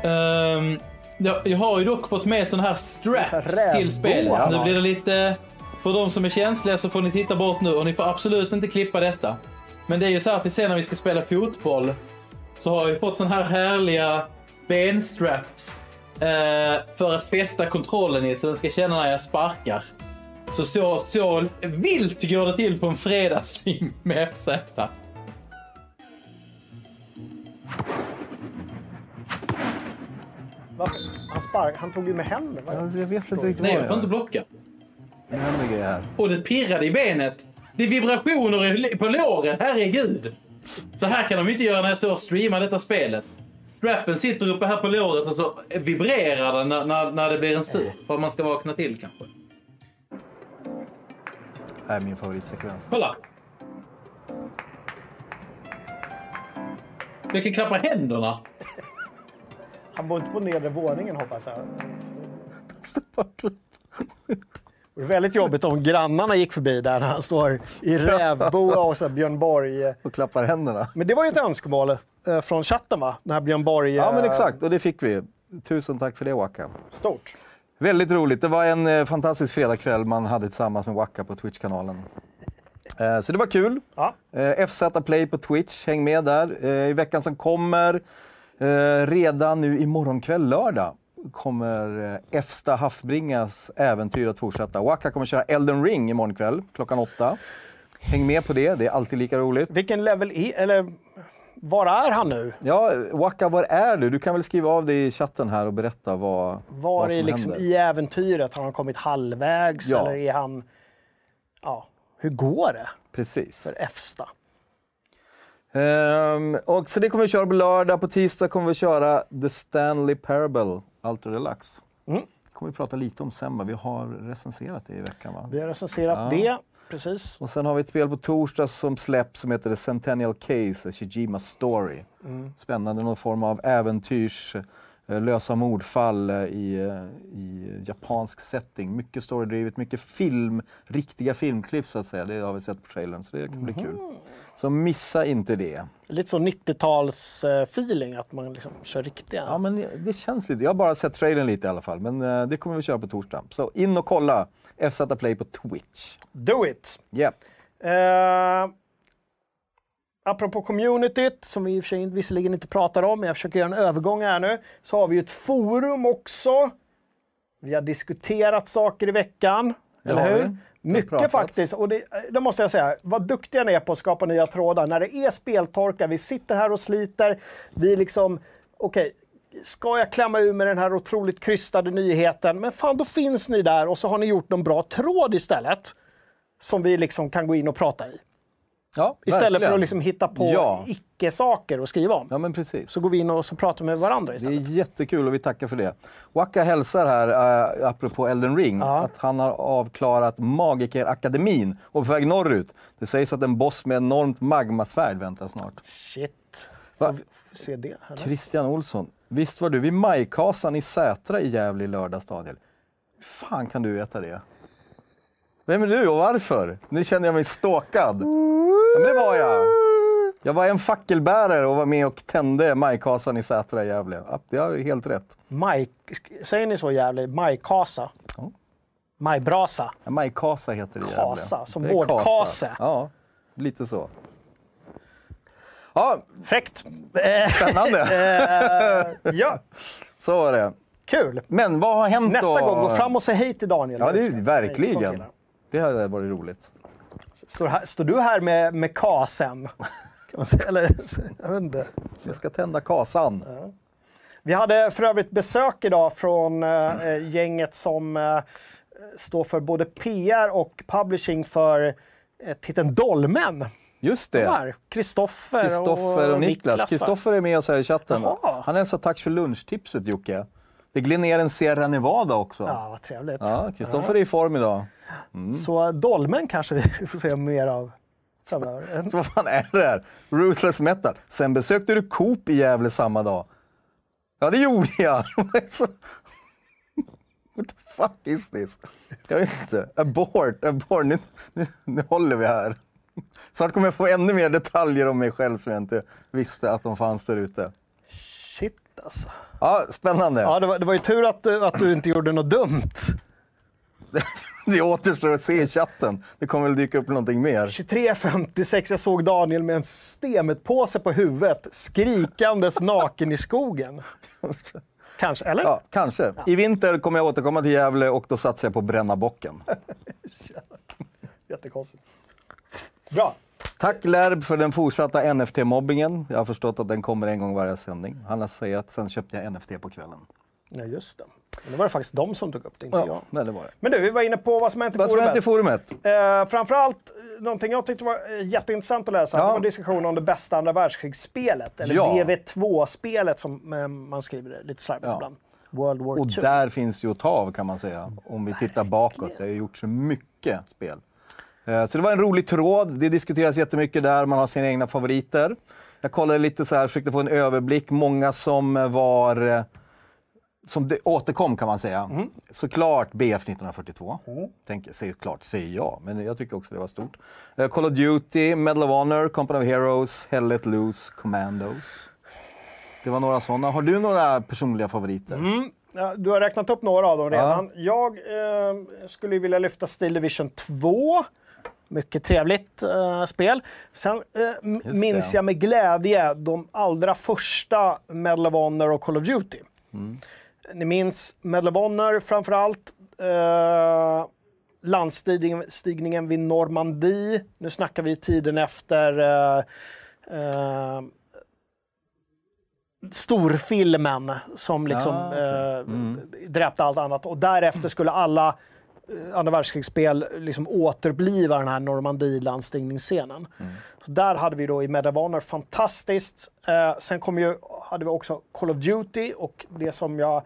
Ehm, jag, jag har ju dock fått med sån här straps till spelet. Nu blir det lite... För de som är känsliga så får ni titta bort nu och ni får absolut inte klippa detta. Men det är ju så här att sen när vi ska spela fotboll så har jag fått sån här härliga benstraps eh, för att fästa kontrollen i så den ska känna när jag sparkar. Så, så, så vilt går det till på en fredagsfilm med FZ. Varför? Han, spark, han tog ju med händerna. jag vet inte riktigt Nej, vad jag får inte blocka. Och det pirrade i benet. Det är vibrationer på låret, herregud. Så här kan de inte göra när jag står och streamar detta spelet. Strappen sitter uppe här på låret och så vibrerar den när, när, när det blir en stur. För att man ska vakna till kanske. Det här är min favoritsekvens. Kolla! Jag kan klappa händerna. Han bor inte på nedre våningen hoppas jag. Det är väldigt jobbigt om grannarna gick förbi där han står i rävboa och så Björn Borg. Och klappar händerna. Men det var ju ett önskemål eh, från chatten va? Den här Björn Borg. Ja, men eh, exakt. Och det fick vi. Tusen tack för det, Waka. Stort. Väldigt roligt. Det var en eh, fantastisk fredagkväll man hade tillsammans med Waka på Twitch-kanalen. Eh, så det var kul. Ja. Eh, FZ Play på Twitch, häng med där. Eh, I veckan som kommer, eh, redan nu imorgon kväll, lördag, kommer eh, Efsta Havsbringas äventyr att fortsätta. Waka kommer köra Elden Ring imorgon kväll klockan åtta. Häng med på det, det är alltid lika roligt. Vilken level är, eller var är han nu? Ja, Waka, var är du? Du kan väl skriva av det i chatten här och berätta vad, Var vad är som liksom händer. i äventyret? Har han kommit halvvägs Ja. eller är han... Ja, hur går det Precis. för Efsta? Ehm, och så det kommer vi köra på lördag. På tisdag kommer vi köra The Stanley Parable Ultra Deluxe. Mm. kommer vi prata lite om sen, vi har recenserat det i veckan. Va? Vi har recenserat Ja. det, precis. Och sen har vi ett spel på torsdag som släpps som heter The Centennial Case, Shijima Story. Mm. Spännande, någon form av äventyrs, lösa mordfall eh, i, eh, i japansk setting. Mycket storydrivet, mycket film, riktiga filmklipp så att säga. Det har vi sett på trailern, så det kan bli kul. Mhm. Så missa inte det. Lite så 90-tals-feeling, att man liksom kör riktiga. Ja, men det känns lite. Jag har bara sett trailern lite i alla fall, men eh, det kommer vi köra på torsdag. Så in och kolla FZ Play på Twitch. Do it! Yep. Eh, apropå communityt, som vi i och för sig visserligen inte pratar om, men jag försöker göra en övergång här nu, så har vi ju ett forum också. Vi har diskuterat saker i veckan, Det eller hur? Mycket faktiskt. Och det, det måste jag säga, vad duktiga ni är på att skapa nya trådar. När det är speltorka, vi sitter här och sliter, vi liksom, okej, ska jag klämma ur med den här otroligt krystade nyheten? Men fan, då finns ni där och så har ni gjort någon bra tråd istället. Som vi liksom kan gå in och prata i. Ja, Istället verkligen. för att liksom hitta på Ja. icke-saker att skriva om. Ja, men precis. Så går vi in och så pratar med varandra Det är istället. jättekul och vi tackar för det. Waka hälsar här, äh, apropå Elden Ring, Ja. att han har avklarat Magikerakademin och är på väg norrut. Det sägs att en boss med enormt magmasvärd väntar snart. Shit. Va? Se det. Här Christian Olsson, visst var du vid Majkasan i Sätra i Gävle i lördags Daniel? Hur fan kan du veta det? Vem är du och varför? Nu känner jag mig stalkad. Ja, men det var jag. Jag var en fackelbärare och var med och tände majkasan i Sätra i Gävle. Ja, det har helt rätt. Maj, säger ni så jävligt? Majkasa? Ja. Majbrasa? Ja, majkasa heter det i Gävle. Kasa, som vårdkase. Ja, lite så. Ja, Fräckt. [LAUGHS] Eh, spännande. ja, så var det. kul. Men vad har hänt då? Nästa gång, gå fram och säg hej till Daniel. Ja, det är verkligen. Det hade varit roligt. Står, här, står du här med, med kasen? [LAUGHS] Kan man säga, eller, jag vet inte. Jag ska tända kasan. Vi hade för övrigt besök idag från eh, gänget som eh, står för både PR och publishing för eh, titeln Dolmen. Just De det. Kristoffer Kristoffer och Niklas. Kristoffer är med oss här i chatten. Jaha. Han hälsar tack för lunchtipset Jocke. Det gled ner en Sierra Nevada också. Ja, vad trevligt. Ja, Kristoffer är i form idag. Så Dolmen kanske vi [LAUGHS] får se mer av framöver. [LAUGHS] Så vad fan är det här? Ruthless metal. Sen besökte du Coop i Gävle samma dag. Ja, det gjorde jag. [LAUGHS] What the fuck is this? Jag vet inte. Abort, abort. Nu, nu, nu håller vi här. Snart kommer jag få ännu mer detaljer om mig själv som jag inte visste att de fanns där ute. Shit alltså. Ja, spännande. Ja, det var, det var ju tur att du, att du inte gjorde något dumt. [LAUGHS] Det återstår att se i chatten. Det kommer väl dyka upp någonting mer. 23.56, jag såg Daniel med en systemet-påse på huvudet, skrikandes [LAUGHS] naken i skogen. Kanske, eller? Ja, kanske. I vinter kommer jag återkomma till Gävle och då satsar jag på bränna bocken. [LAUGHS] Jättekonstigt. Bra. Tack Lärb för den fortsatta NFT-mobbingen. Jag har förstått att den kommer en gång varje sändning. Han säger att sen köpte jag NFT på kvällen. Ja, just det. Men det var det faktiskt de som tog upp det, inte jag. Ja, nej, det var det. Men du, vi var inne på vad som hänt i Vad forumet. hänt i forumet? Eh, framförallt, eh, någonting jag tyckte var eh, jätteintressant att läsa, Ja. det var en diskussion om det bästa andra världskrigsspelet, eller Ja. DV2-spelet som eh, man skriver lite slarvigt Ja. ibland. World War Och 2. där finns ju att ta av kan man säga. Om vi tittar bakåt. Det har ju gjorts mycket spel. Eh, Så det var en rolig tråd. Det diskuteras jättemycket där. Man har sina egna favoriter. Jag kollade lite så här, försökte få en överblick. Många som var... Som det återkom kan man säga. Såklart BF 1942. Tänker, säger klart, säger jag. Men jag tycker också det var stort. Eh, Call of Duty, Medal of Honor, Company of Heroes, Hell Let Loose, Commandos. Det var några sådana. Har du några personliga favoriter? Ja, du har räknat upp några av dem redan. Jag eh, skulle vilja lyfta Steel Division 2. Mycket trevligt eh, spel. Sen eh, minns jag med glädje de allra första Medal of Honor och Call of Duty. Mm. Ni minns Medal of Honor framför allt. Eh, landstigningen stigningen vid Normandie. Nu snackar vi tiden efter eh, eh, storfilmen som liksom Ah, okej. eh, dräpte allt annat. Och därefter skulle alla eh, andra världskrigsspel liksom återuppliva den här Normandie-landstigningsscenen. Så där hade vi då i Honor fantastiskt. Eh, sen kom ju, hade vi också Call of Duty och det som jag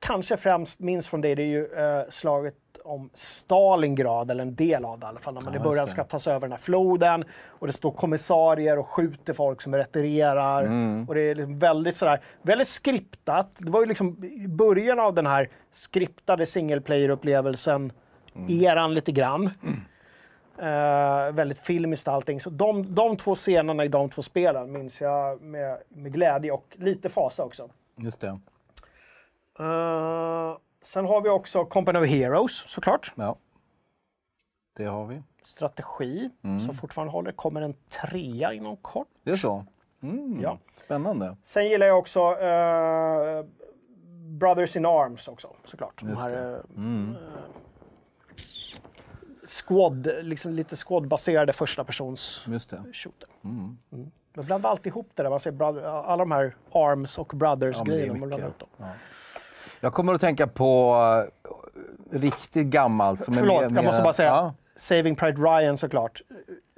kanske främst minns från det, det är ju eh, slaget om Stalingrad, eller en del av det i alla fall, när man Ja, i början ska ta sig över den här floden och det står kommissarier och skjuter folk som retirerar. Mm. Och det är liksom väldigt sådär, väldigt skriptat. Det var ju liksom i början av den här skriptade single player-upplevelsen, Mm. eran lite grann. Eh, väldigt filmiskt allting. Så de, de två scenerna i de två spelen minns jag med, med glädje och lite fasa också. Just det. Eh, sen har vi också Company of Heroes såklart. Ja. Det har vi. Strategi Mm. som fortfarande håller. Kommer en trea inom kort. Det är så? Mm. Ja. Spännande. Sen gillar jag också eh, Brothers in Arms också såklart. De Just här, det. eh, Mm. squad, liksom lite squad-baserade första persons Just det. shooter. Mm. Men blanda alltid ihop det där. Man ser brother, alla de här Arms och Brothers-grejerna. Ja. Jag kommer att tänka på eh, riktigt gammalt. Som är Förlåt, mer- jag måste bara säga. Ja. Saving Pride Ryan såklart.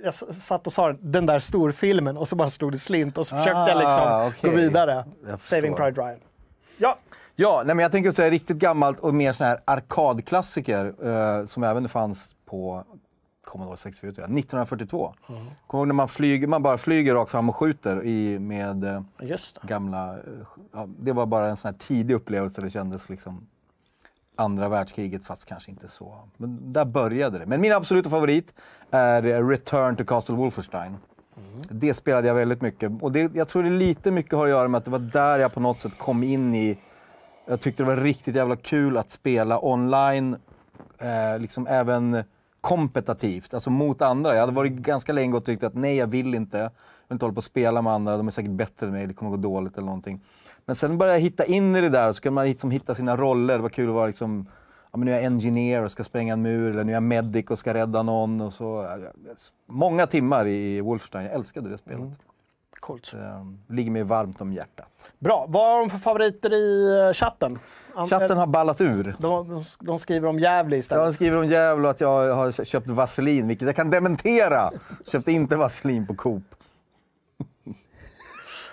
Jag satt och sa den där storfilmen och så bara stod det slint och så försökte jag liksom Ah, okej. gå vidare. Saving. Pride Ryan. Ja, Ja, nej, men jag tänker säga riktigt gammalt och mer sån här arkadklassiker eh, som även fanns på Commodore 64, tror jag, 1942. Mm. Kommer när man, flyger, man bara flyger rakt fram och skjuter i, med eh, gamla... eh, Ja, det var bara en sån här tidig upplevelse. Det kändes liksom andra världskriget, fast kanske inte så. Men där började det. Men min absoluta favorit är eh, Return to Castle Wolfenstein. Det spelade jag väldigt mycket. Och det, jag tror det lite mycket har att göra med att det var där jag på något sätt kom in i... Jag tyckte det var riktigt jävla kul att spela online, eh, liksom även kompetitivt, alltså mot andra. Jag hade varit ganska länge och tyckt att nej, jag vill inte. Jag vill inte hålla på och spela med andra, de är säkert bättre än mig, det kommer gå dåligt eller någonting. Men sen började jag hitta in i det där och så kunde man liksom hitta sina roller. Det var kul att vara liksom, ja, men nu är jag engineer och ska spränga en mur, eller nu är jag medic och ska rädda någon. Och så. Många timmar i Wolfenstein, jag älskade det spelet. Mm. Coolt. Så, eh, ligger mig varmt om hjärtat. Bra. Vad har de för favoriter i eh, chatten? Chatten har ballat ur. De, de skriver om Gävle istället. Ja, de skriver om Gävle och att jag har köpt vaselin, vilket jag kan dementera. Köpte inte vaselin på Coop.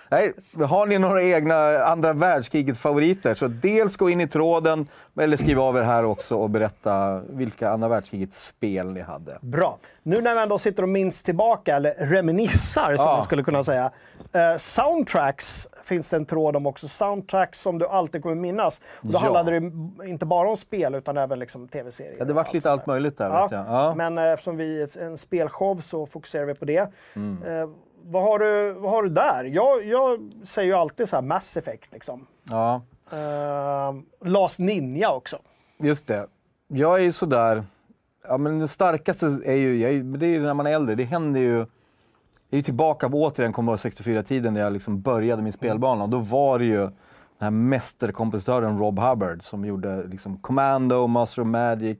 Nej, har ni några egna andra världskriget-favoriter så dels gå in i tråden eller skriv av er här också och berätta vilka andra världskriget-spel ni hade. Bra. Nu när vi ändå sitter och minns tillbaka, eller reminissar som ja. man skulle kunna säga. Eh, soundtracks finns det en tråd om också. Soundtracks som du alltid kommer minnas. Och då ja. handlade det inte bara om spel utan även liksom tv-serier. Ja, det vart lite allt möjligt där. Ja. Vet jag. Ja. Men eh, eftersom vi är en spelshow så fokuserar vi på det. Mm. Eh, vad har du, vad har du där? Jag, jag säger ju alltid så här Mass Effect liksom. Ja. Uh, Last Ninja också. Just det. Jag är ju sådär... Ja, men det starkaste är ju, jag, det är ju när man är äldre. Det händer ju... Jag är ju tillbaka på återigen Commodore 64-tiden när jag liksom började min spelbana. Och då var det ju den här mästerkompositören Rob Hubbard som gjorde liksom Commando, Master of Magic,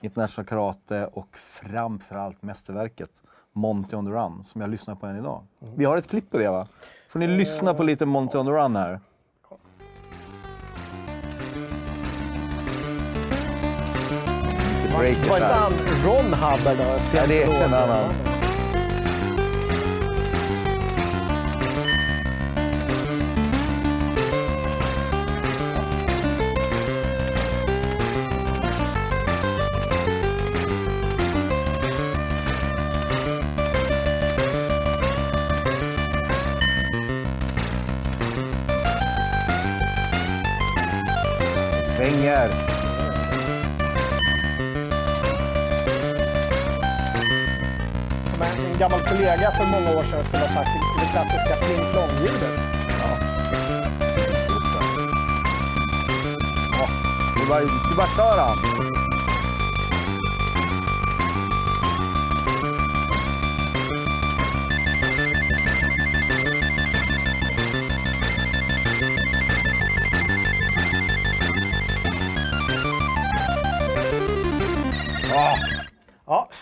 International Karate och framförallt mästerverket Monty on the Run som jag lyssnar på än idag. Mm. Vi har ett klipp på det va? Får ni mm. lyssna på lite Monty on the Run här? Var inte han Ron Hubbard? Ja, det är en annan. Svänger. En gammal kollega för många år sedan skulle ha sagt det klassiska pling-plong-ljudet. Ja. Ja, det var, det var kör Ja,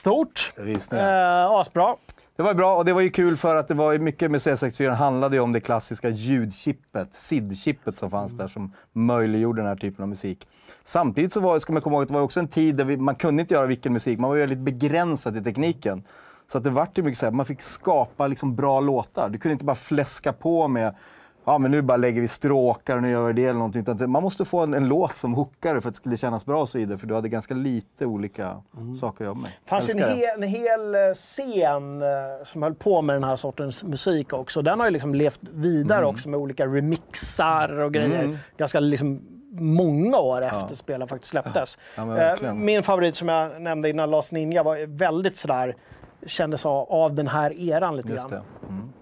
stort. Eh, asbra. Det var bra och det var ju kul för att det var mycket med C64 handlade ju om det klassiska ljudchippet, SID-chippet som fanns där som möjliggjorde den här typen av musik. Samtidigt så var, ska man komma ihåg att det var också en tid där vi, man kunde inte göra vilken musik, man var väldigt begränsad i tekniken. Så att det vart ju mycket så här, man fick skapa liksom bra låtar. Du kunde inte bara fläska på med ja men nu bara lägger vi stråkar och nu gör vi det eller någonting. Utan man måste få en, en låt som hookar för att det skulle kännas bra och så vidare. För du hade ganska lite olika mm. saker att jobba med. Det fanns en, hel, en hel eh, scen eh, som höll på med den här sortens musik också. Den har ju liksom levt vidare mm. också med olika remixar och grejer. Mm. Ganska liksom många år efter ja. spelen faktiskt släpptes. Ja, eh, Min favorit som jag nämnde innan, Last Ninja, var väldigt sådär, kändes av, av den här eran lite Just grann. Mm.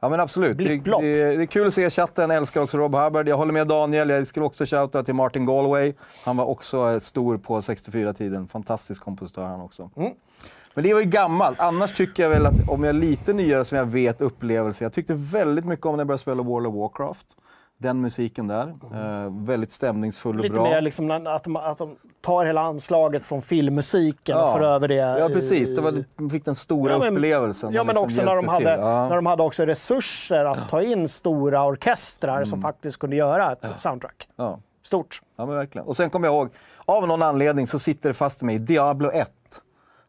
Ja men absolut. Det, det, det, är kul att se chatten. Jag älskar också Rob Hubbard. Jag håller med Daniel. Jag skulle också shouta till Martin Galway. Han var också stor på 64-tiden. Fantastisk kompositör han också. Mm. Men det var ju gammalt. Annars tycker jag väl att, om jag är lite nyare som jag vet upplevelse. Jag tyckte väldigt mycket om när jag började spela World of Warcraft den musiken där. Eh, väldigt stämningsfull och Lite bra. Lite mer liksom att de, att de tar hela anslaget från filmmusiken ja. och för över det. Ja, precis. Det var, de fick den stora ja, men, upplevelsen. Ja, men liksom också när de, hade, ja. när de hade också resurser att ta in stora orkestrar mm. som faktiskt kunde göra ett soundtrack. Stort. Ja, men verkligen. Och sen kommer jag ihåg, av någon anledning så sitter det fast i mig, Diablo 1.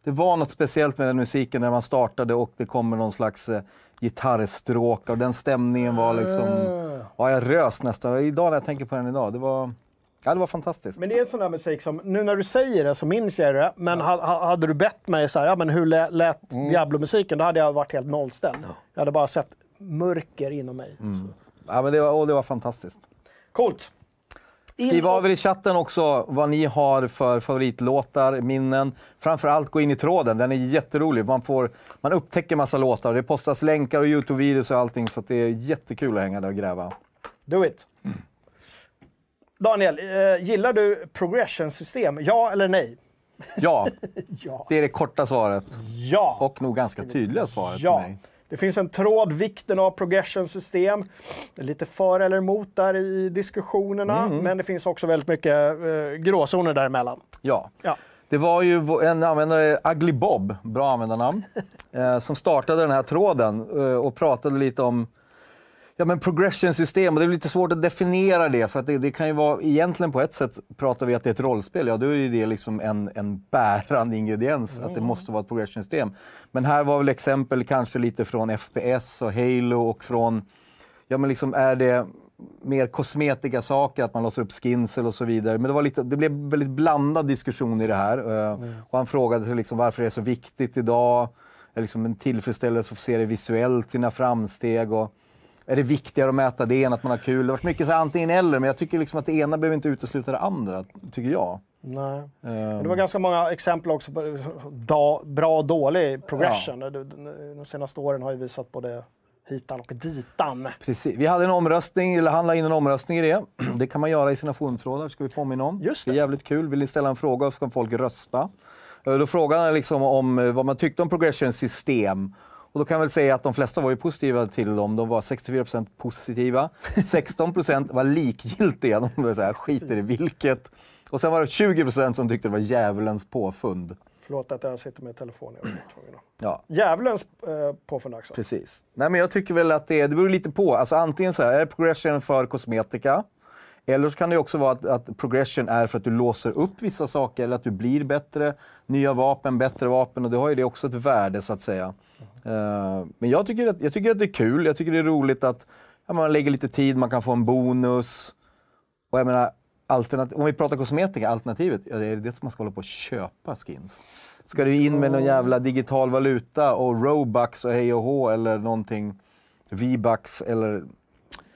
Det var något speciellt med den musiken när man startade och det kommer någon slags eh, gitarrstråk och den stämningen var liksom... Ah. Ja, jag rös nästan. Idag när jag tänker på den idag, det var... Ja, det var fantastiskt. Men det är en sån där musik som, nu när du säger det så minns jag det, men ja. hade du bett mig så här, ja men hur lät mm. Diablo-musiken, då hade jag varit helt nollställd. Ja. Jag hade bara sett mörker inom mig. Mm. Ja, men det var, och det var fantastiskt. Coolt. Skriv av er i chatten också vad ni har för favoritlåtar, minnen. Framförallt gå in i tråden, den är jätterolig. Man, får, man upptäcker massa låtar. Det postas länkar och Youtube-videos och allting så det är jättekul att hänga där och gräva. Do it. Daniel, eh, gillar du progression-system? Ja eller nej? Ja, [LAUGHS] Ja. det är det korta svaret. Ja. Och nog ganska tydliga svaret ja. för mig. Det finns en tråd, vikten av progression-system. Lite för eller emot där i diskussionerna, Mm. men det finns också väldigt mycket eh, gråzoner däremellan. Ja. Ja. Det var ju en användare, Ugly Bob, bra användarnamn, [LAUGHS] eh, som startade den här tråden eh, och pratade lite om ja, men progression-system. Och det är lite svårt att definiera det, för att det, det kan ju vara, egentligen på ett sätt pratar vi att det är ett rollspel, ja då är det liksom en, en bärande ingrediens, att det måste vara ett progression-system. Men här var väl exempel kanske lite från FPS och Halo och från, ja men liksom är det mer kosmetika saker, att man låser upp skins och så vidare. Men det, var lite, det blev väldigt blandad diskussion i det här. eh, Och han frågade sig liksom varför det är så viktigt idag. Liksom en tillfredsställelse att få se det visuellt, sina framsteg. Och är det viktigare att mäta det än att man har kul? Det har varit mycket så antingen eller, men jag tycker liksom att det ena behöver inte utesluta det andra, tycker jag. Nej. Men Det var ganska många exempel också på da, bra och dålig progression. De, de, senaste åren har ju visat både hitan och ditan. Precis. Vi hade en omröstning, eller han la in en omröstning i det. Det kan man göra i sina forumtrådar, ska vi påminna om. Just det är det. jävligt kul. Vill ni ställa en fråga så kan folk rösta. Eh, Då frågade han liksom om eh, vad man tyckte om progression-system. Och då kan jag väl säga att de flesta var ju positiva till dem. De var 64% positiva. [LAUGHS] 16% var likgiltiga. De var så här, skiter i vilket. Och sen var det 20% som tyckte det var djävulens påfund. Förlåt att jag sitter med telefonen. Ja, Djävulens eh, påfund också. Precis. Nej, men jag tycker väl att det, det beror lite på. Alltså, antingen så här, är progression för kosmetika? Eller så kan det också vara att, att progression är för att du låser upp vissa saker eller att du blir bättre. Nya vapen, bättre vapen och det har ju det också ett värde så att säga. Eh, men jag tycker, att, jag tycker att det är kul. Jag tycker det är roligt att ja, man lägger lite tid, man kan få en bonus. Och jag menar, alternat- om vi pratar kosmetika, alternativet, ja, det är det som man ska hålla på att köpa skins. Ska du in med någon jävla digital valuta och Robux och hej och hå eller någonting, V-bucks eller...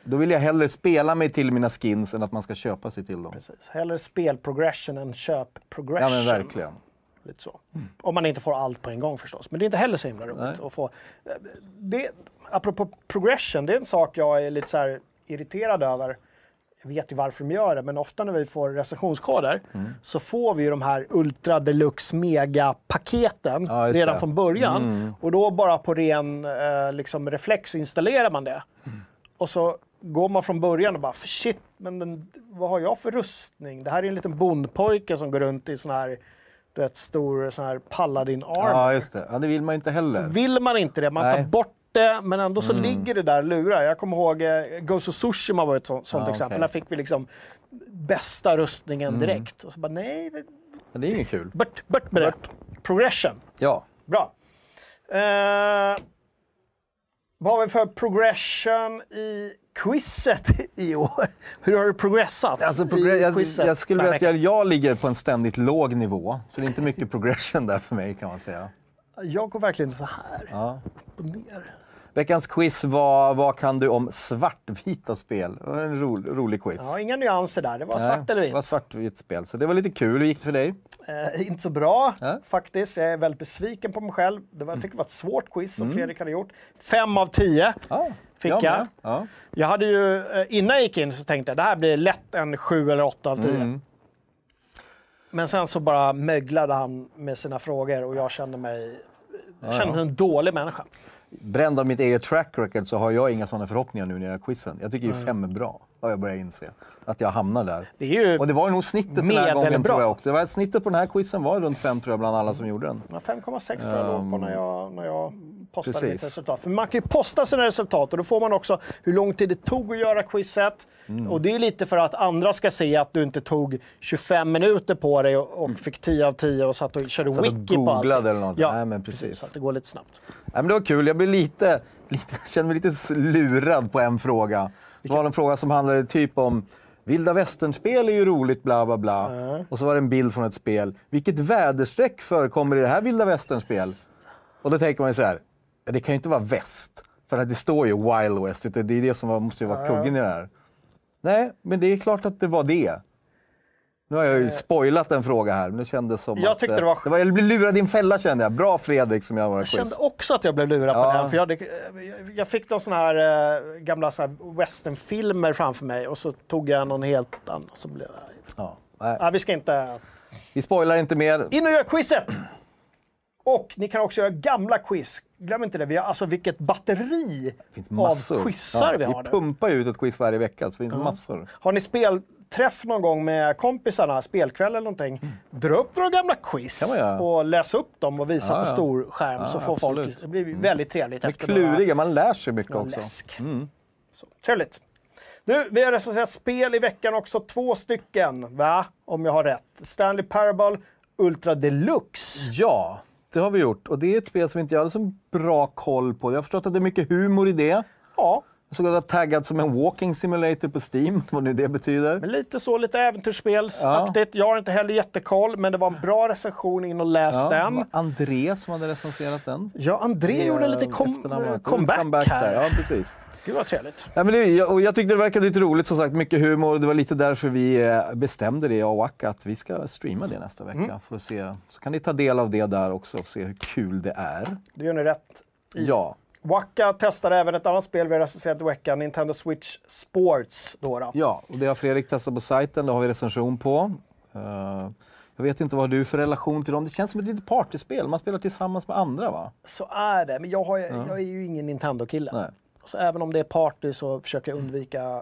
Då vill jag hellre spela mig till mina skins än att man ska köpa sig till dem. Precis. Hellre spel-progression än köp-progression. Ja men verkligen. Lite så. Om man inte får allt på en gång förstås. Men det är inte heller så himla roligt att få. Det, apropå progression, det är en sak jag är lite så irriterad över. Jag vet ju varför de gör det, men ofta när vi får recensionskoder Mm. så får vi ju de här Ultra Deluxe Mega-paketen Ja, just redan det. från början. Och då bara på ren eh, liksom reflex installerar man det. Och så går man från början och bara, för shit, men den, vad har jag för rustning? Det här är en liten bondpojke som går runt i sån här, vet, stor sån här paladin armor. Ja just det. Ja, det vill man inte heller. Vill man inte det, man tar Nej. Mm. bort det, men ändå så ligger det där och lurar. Jag kommer ihåg eh, Ghost of Tsushima var ett sånt, sånt Ja, exempel. okej. Där fick vi liksom bästa rustningen Mm. direkt. Och så bara, nej, Men det är inget kul. bort, bort med det. Progression. Ja. Bra. Eh, vad har vi för progression i quizet [LAUGHS] i år? Hur har du progressat Alltså, i progr- jag, quizet jag skulle vilja att jag, jag ligger på en ständigt låg nivå. Så det är inte mycket progression där för mig kan man säga. Jag går verkligen så här, Ja. upp och ner. Veckans quiz var Vad kan du om svartvita spel? Det var en ro, rolig quiz. Ja, inga nyanser där, det var Nej, svart eller Det vitt. var svartvitt spel, så det var lite kul. Hur gick det för dig? Eh, inte så bra Ja. faktiskt. Jag är väldigt besviken på mig själv. Det var, jag tycker det var ett svårt quiz Mm. som Fredrik hade gjort. Fem av tio Ja, fick jag jag. Ja. Jag hade ju, eh, innan jag gick in så tänkte jag det här blir lätt en sju eller åtta av tio. Mm. Men sen så bara möglade han med sina frågor och jag kände mig, jag kände mig som en dålig människa. Bränd av mitt eget track record så har jag inga sådana förhoppningar nu när jag gör quizen. Jag tycker ju fem är bra, har jag börjat inse. Att jag hamnar där. Det Och det var nog snittet den här gången tror jag också. Det var, snittet på den här quizen var runt fem tror jag bland alla som gjorde den. Ja, 5,6 tror jag låg på när jag, när jag postade Precis. mitt resultat. För man kan ju posta sina resultat och då får man också hur lång tid det tog att göra quizet. Mm. Och det är lite för att andra ska se att du inte tog 25 minuter på dig och, och fick 10 av 10 och satt och körde Satt och wiki på allt. eller något. Ja, Nej, men precis. Så att det går lite snabbt. Nej, men det var kul. Jag blev lite, lite, [LAUGHS] kände mig lite lurad på en fråga. Det var en fråga som handlade typ om Vilda västernspel är ju roligt, bla bla bla. Och så var det en bild från ett spel. Vilket väderstreck förekommer i det här vilda västernspel? Och då tänker man ju så här, det kan ju inte vara väst. För det står ju Wild West, det är det som var, måste ju vara kuggen i det här. Nej, men det är klart att det var det. Nu har jag ju spoilat en fråga här, men det kändes som Jag att... tyckte eh, det var- det var... Jag blev lurad i en fälla kände jag. Bra Fredrik som gör våra Jag kände quiz. också att jag blev lurad på Ja. den. För jag, hade- jag fick någon sån här eh, gamla så här westernfilmer framför mig och så tog jag någon helt annan. Så blev jag... Ja. Nej, Nej, vi ska inte... vi spoilar inte mer. In och gör quizet! Och ni kan också göra gamla quiz. Glöm inte det. Vi har alltså vilket batteri Det av quizar vi vi har nu. pumpar ju ut ett quiz varje vecka, så det finns massor. Har ni spelträff någon gång med kompisarna, spelkväll eller någonting, dra upp några gamla quiz Mm. Och läs upp dem och visa Ja, på ja. stor skärm Ja, så får absolut. folk... Det blir väldigt trevligt. De är efter kluriga, man lär sig mycket också. läsk. Så, trevligt. Nu, vi har recenserat spel i veckan också, två stycken, va? Om jag har rätt. Stanley Parable Ultra Deluxe. Ja, det har vi gjort. Och det är ett spel som inte jag hade så bra koll på. Jag har förstått att det är mycket humor i det. Ja, jag såg att det var taggat som en walking simulator på Steam, [LAUGHS] vad nu det betyder. men lite så, lite äventyrsspelsaktigt. Jag har inte heller jättekoll, men det var en bra recension, in och läs Ja, det den. var André som hade recenserat den. Ja, André gjorde en liten kom efternamn var- comeback, här. där. Ja, precis. Gud vad trevligt. Ja, men det, jag- och jag tyckte det verkade lite roligt, som sagt, mycket humor. Det var lite därför vi eh, bestämde det, jag och Waka, att vi ska streama det nästa vecka. Mm. För att se. Så kan ni ta del av det där också och se hur kul det är. Det gör ni rätt. Ja, Waka testade även ett annat spel vi har recenserat i veckan, Nintendo Switch Sports. Då då. ja, och det har Fredrik testat på sajten, det har vi recension på. Eh, jag vet inte vad du för relation till dem. Det känns som ett litet partyspel, man spelar tillsammans med andra va? Så är det, men jag, har, jag är ju ingen Nintendo-kille. Nej. Så även om det är party så försöker jag undvika uh,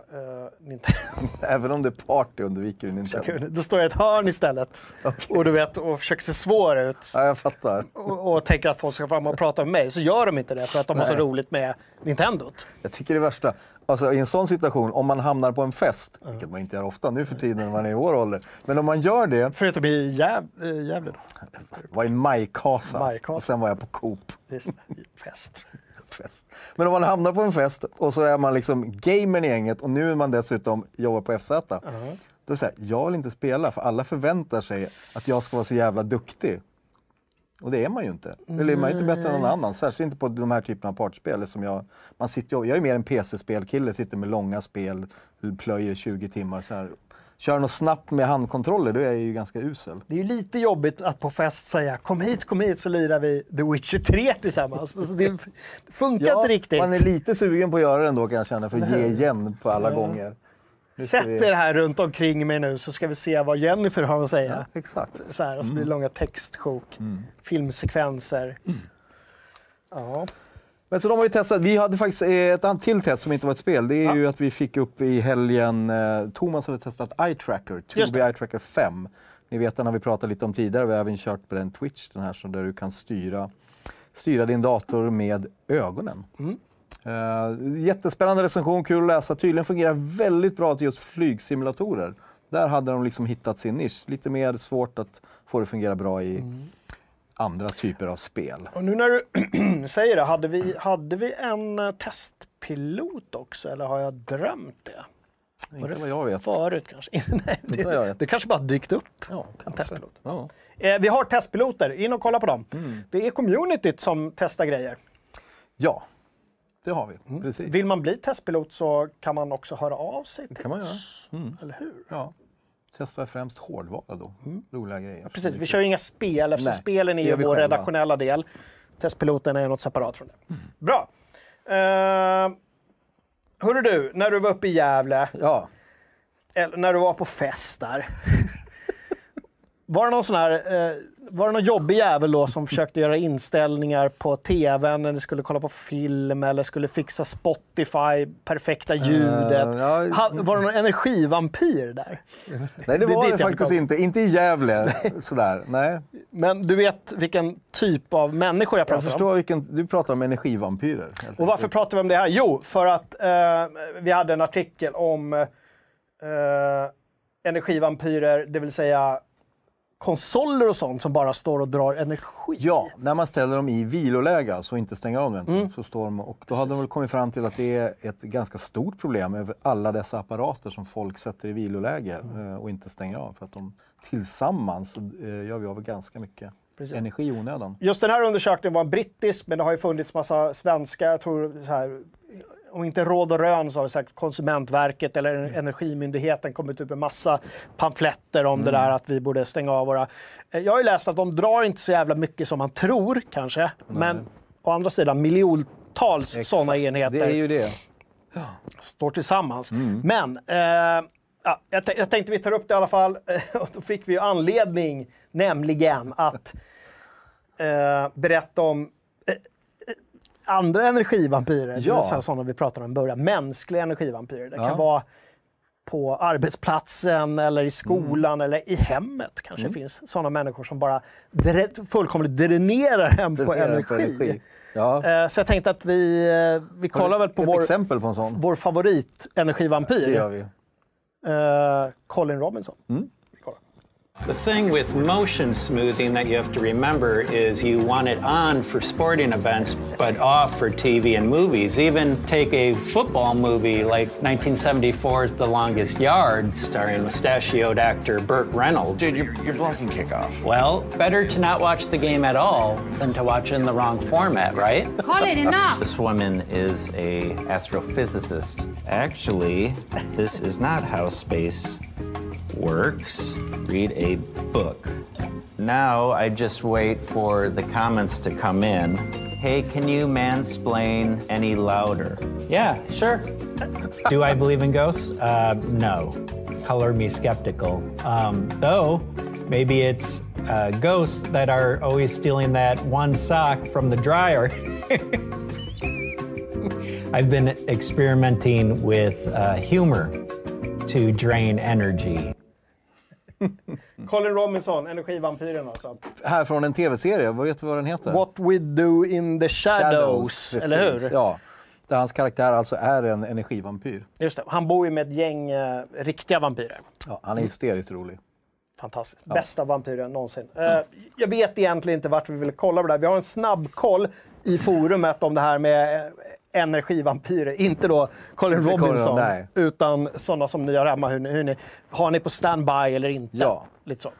Nintendo. [LAUGHS] Även om det är party undviker du Nintendo. Då står jag i ett hörn istället och, du vet, och försöker se svår ut. Ja, jag fattar. Och, och tänker att folk ska fram och prata med mig, så gör de inte det för att de har så Nej. roligt med Nintendot. Jag tycker det värsta, alltså i en sån situation, om man hamnar på en fest, vilket man inte gör ofta nu för tiden när man är i vår ålder, men om man gör det, Förutom i Gäv, Gävle då. var i Majkasa Majkasa. och sen var jag på Coop. Just fest. Fest. Men om man hamnar på en fest och så är man liksom gamern i gänget och nu är man dessutom jobbar på FZ. Då är det så här, jag vill inte spela för alla förväntar sig att jag ska vara så jävla duktig. Och det är man ju inte. Eller man är inte bättre än någon annan. Särskilt inte på de här typerna av partyspel. Som jag, man sitter, jag är mer en PC-spelkille, sitter med långa spel, plöjer 20 timmar. Så här. Kör något snabbt med handkontroller, då är jag ju ganska usel. Det är ju lite jobbigt att på fest säga kom hit, kom hit så lirar vi The Witcher 3 tillsammans. Alltså, det funkar inte riktigt. man är lite sugen på att göra det ändå kan jag känna, för att ge igen på alla gånger. Nu ska Sätt vi- er här runt omkring mig nu så ska vi se vad Jennifer har att säga. Exakt. Så här, och så blir det långa textsjok, filmsekvenser. Ja. Men så de har ju testat. Vi hade faktiskt eh, ett annat till test som inte var ett spel. Det är ju att vi fick upp i helgen, eh, Thomas hade testat Eye Tracker, Tubi Eye Tracker 5. Ni vet den har vi pratat lite om tidigare, vi har även kört på den Twitch, den här så där du kan styra, styra din dator med ögonen. Eh, jättespännande recension, kul att läsa. Tydligen fungerar väldigt bra till just flygsimulatorer. Där hade de liksom hittat sin nisch. Lite mer svårt att få det att fungera bra i andra typer av spel. Och nu när du [CLEARS THROAT] säger det, hade vi, hade vi en eh, testpilot också eller har jag drömt det? Inte vad jag vet. Förut kanske? [LAUGHS] Nej, det, det kanske bara dykt upp. Ja, En testpilot. Ja. Eh, vi har testpiloter, in och kolla på dem. Mm. Det är communityt som testar grejer. ja, det har vi. Precis. Vill man bli testpilot så kan man också höra av sig till kan man oss. Eller hur? Ja. Testar främst hårdvara då. Roliga grejer. Precis, vi kör ju inga spel eftersom Nej, spelen är ju vår själva. redaktionella del. Testpiloten är något separat från det. Mm. Bra. Uh, hörru du, när du var uppe i Gävle, Ja. eller när du var på fest där. Var det någon sån här, eh, var det någon jobbig jävel då som försökte göra inställningar på tvn när ni skulle kolla på film eller skulle fixa Spotify, perfekta ljudet? Eh, ja. Ha, var det någon energivampyr där? Nej, det var det jag faktiskt inte. Inte i Gävle. Sådär. Nej. Men du vet vilken typ av människor jag pratar Jag om? förstår vilken... Du pratar om energivampyrer. Och varför pratar vi om det här? Jo, för att eh, vi hade en artikel om eh, energivampyrer, det vill säga konsoler och sånt som bara står och drar energi. Ja, när man ställer dem i viloläge, alltså inte stänger av dem, Mm. så står de, och då hade de väl kommit fram till att det är ett ganska stort problem över alla dessa apparater som folk sätter i viloläge Mm. eh, och inte stänger av. För att de tillsammans eh, gör vi av ganska mycket Precis. energi i onödan. Just den här undersökningen var en brittisk, men det har ju funnits massa svenska, jag tror så här, om inte Råd och Rön så har sagt Konsumentverket eller Energimyndigheten kommit ut med massa pamfletter om det där att vi borde stänga av våra... Eh, Jag har ju läst att de drar inte så jävla mycket som man tror kanske, men å andra sidan miljontals sådana enheter Det är ju det. står tillsammans. Men eh, ja, jag, jag tänkte vi tar upp det i alla fall. [LAUGHS] Då fick vi ju anledning, nämligen att eh, berätta om andra energivampyrer. Ja. Vill säga sådana vi pratade om i början. Mänskliga energivampyrer. Det Ja. kan vara på arbetsplatsen eller i skolan Mm. eller i hemmet kanske finns sådana människor som bara fullkomligt dränerar hem på energi. energi. Ja. Eh, Så jag tänkte att vi, eh, vi kollar väl på vår, på vår favorit energivampyr. Det gör vi. Eh, Colin Robinson. Kollar. The thing with motion smoothing that you have to remember is you want it on for sporting events, but off for TV and movies. Even take a football movie like 1974's The Longest Yard, starring mustachioed actor Burt Reynolds. Dude, you're, you're blocking kickoff. Well, better to not watch the game at all than to watch in the wrong format, right? Colin, enough! This woman is a astrophysicist. Actually, this is not how space works. Read a book. Now I just wait for the comments to come in. Hey, can you mansplain any louder? Yeah, sure. Do I believe in ghosts? Uh, no. Color me skeptical. Um, though, maybe it's uh, ghosts that are always stealing that one sock from the dryer. [LAUGHS] I've been experimenting with uh, humor to drain energy. Colin Robinson, energivampyren alltså. Här från en tv-serie, vad vet du vad den heter? What we do in the shadows, precis. eller hur? Ja. Där hans karaktär alltså är en energivampyr. Just det. Han bor ju med ett gäng eh, riktiga vampyrer. Ja, han är hysteriskt rolig. Fantastiskt. Bästa vampyren någonsin. Eh, jag vet egentligen inte vart vi vill kolla på det här. Vi har en snabb koll i forumet om det här med energivampyrer. Inte då Colin Inte Colin, Robinson, nej. utan sådana som ni har hemma. Hur, ni- hur ni, har ni på standby eller inte? Ja. Lite så.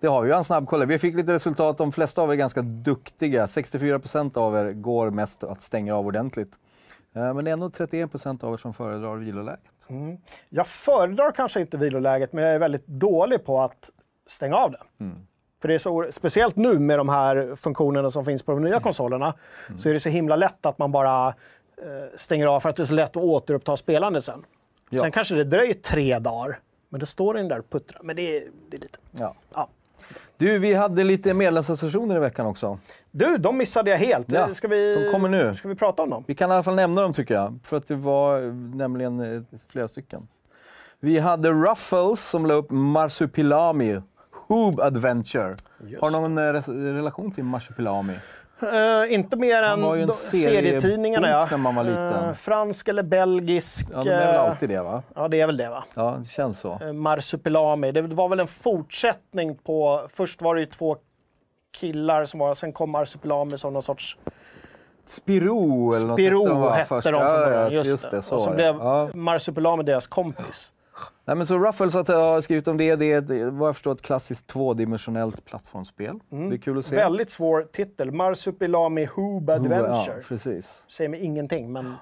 Det har vi ju en snabb koll. Vi fick lite resultat. De flesta av er är ganska duktiga. 64 procent av er går mest att stänga av ordentligt. Eh, Men det är ändå 31 procent av er som föredrar viloläget. Jag föredrar kanske inte viloläget, men jag är väldigt dålig på att stänga av det. För det är så, speciellt nu med de här funktionerna som finns på de nya konsolerna, så är det så himla lätt att man bara stänger av för att det är så lätt att återuppta spelandet sen. Ja. Sen kanske det dröjer tre dagar, men det står den där och puttrar. Men det är, det är lite... Ja. Ja. Du, vi hade lite medlemsassociationer i veckan också. Du, de missade jag helt. Ja, ska, vi, de kommer nu. ska vi prata om dem? Vi kan i alla fall nämna dem tycker jag, för att det var eh, nämligen eh, flera stycken. Vi hade Ruffles som la upp Marsupilami, Hoob Adventure. Har du någon eh, res- relation till Marsupilami? Eh, inte mer än en serietidningarna. Ja. när man var liten. Eh, fransk eller belgisk. Ja, de är väl eh, alltid det va? Ja, det är väl det va? Ja, det känns så. Eh, Marsupilami. Det var väl en fortsättning på... Först var det ju två killar som var... Sen kom Marsupilami som någon sorts... Spiro eller något Spiro hette de hette de från ja, början. ja, Just, det. så Och så blev Ja. Marsupilami deras kompis. Nej, men så Ruffles att jag har skrivit om det, det är vad jag förstår ett klassiskt tvådimensionellt plattformsspel. Det är kul att se. Väldigt svår titel. Marsupilami Hoob Adventure. Ja, precis. Säger mig ingenting, men...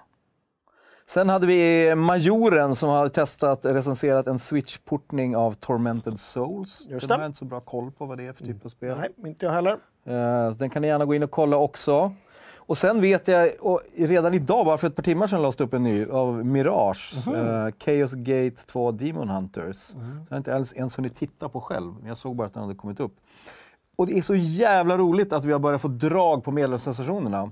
Sen hade vi Majoren som har testat, recenserat en Switch-portning av Tormented Souls. Just den det. har jag inte så bra koll på vad det är för typ av spel. Nej, inte jag heller. Eh, den kan ni gärna gå in och kolla också. Och sen vet jag, redan idag, bara för ett par timmar sedan, lades det upp en ny av Mirage. Mhm. eh, Chaos Gate 2 Demon Hunters. Mm. Jag har inte ens, ens hunnit titta på själv, men jag såg bara att den hade kommit upp. Och det är så jävla roligt att vi har börjat få drag på medlemsstationerna.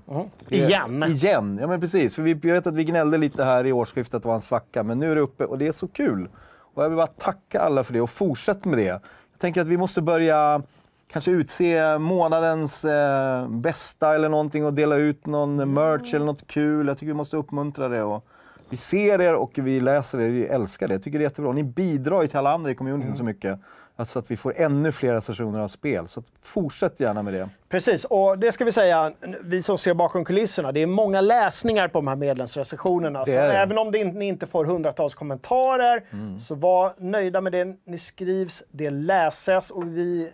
Det- Igen. Igen, ja men precis. För vi, jag vet att vi gnällde lite här i årsskiftet att det var en svacka, men nu är det uppe och det är så kul. Och jag vill bara tacka alla för det och fortsätt med det. Jag tänker att vi måste börja kanske utse månadens eh, bästa eller någonting och dela ut någon merch eller något kul. Jag tycker vi måste uppmuntra det. Och vi ser er och vi läser det, vi älskar det. Jag tycker det är jättebra. Ni bidrar ju till alla andra i communityn så mycket. Att, så att vi får ännu fler recensioner av spel. Så fortsätt gärna med det. Precis, och det ska vi säga, vi som ser bakom kulisserna, det är många läsningar på de här medlemsrecensionerna. Så det. även om det ni inte får hundratals kommentarer, så var nöjda med det ni skrivs, det läses och vi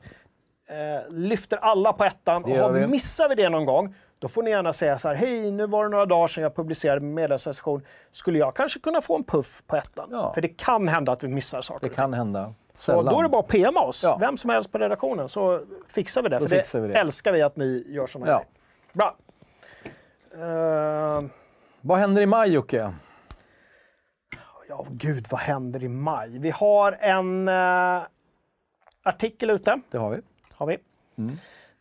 eh, lyfter alla på ettan. Och har, vi. missar vi det någon gång, då får ni gärna säga så här, hej, nu var det några dagar sedan jag publicerade min medlemsrecension. Skulle jag kanske kunna få en puff på ettan? Ja. För det kan hända att vi missar saker. Det kan hända. Så Sällan. då är det bara att PMa oss, Ja. vem som helst på redaktionen, så fixar vi det. Då för fixar det, vi det. älskar vi att ni gör sådana Ja. grejer. Bra. Eh, Vad händer i maj Jocke? ja, gud, vad händer i maj? Vi har en eh, artikel ute. Det har vi. Har vi.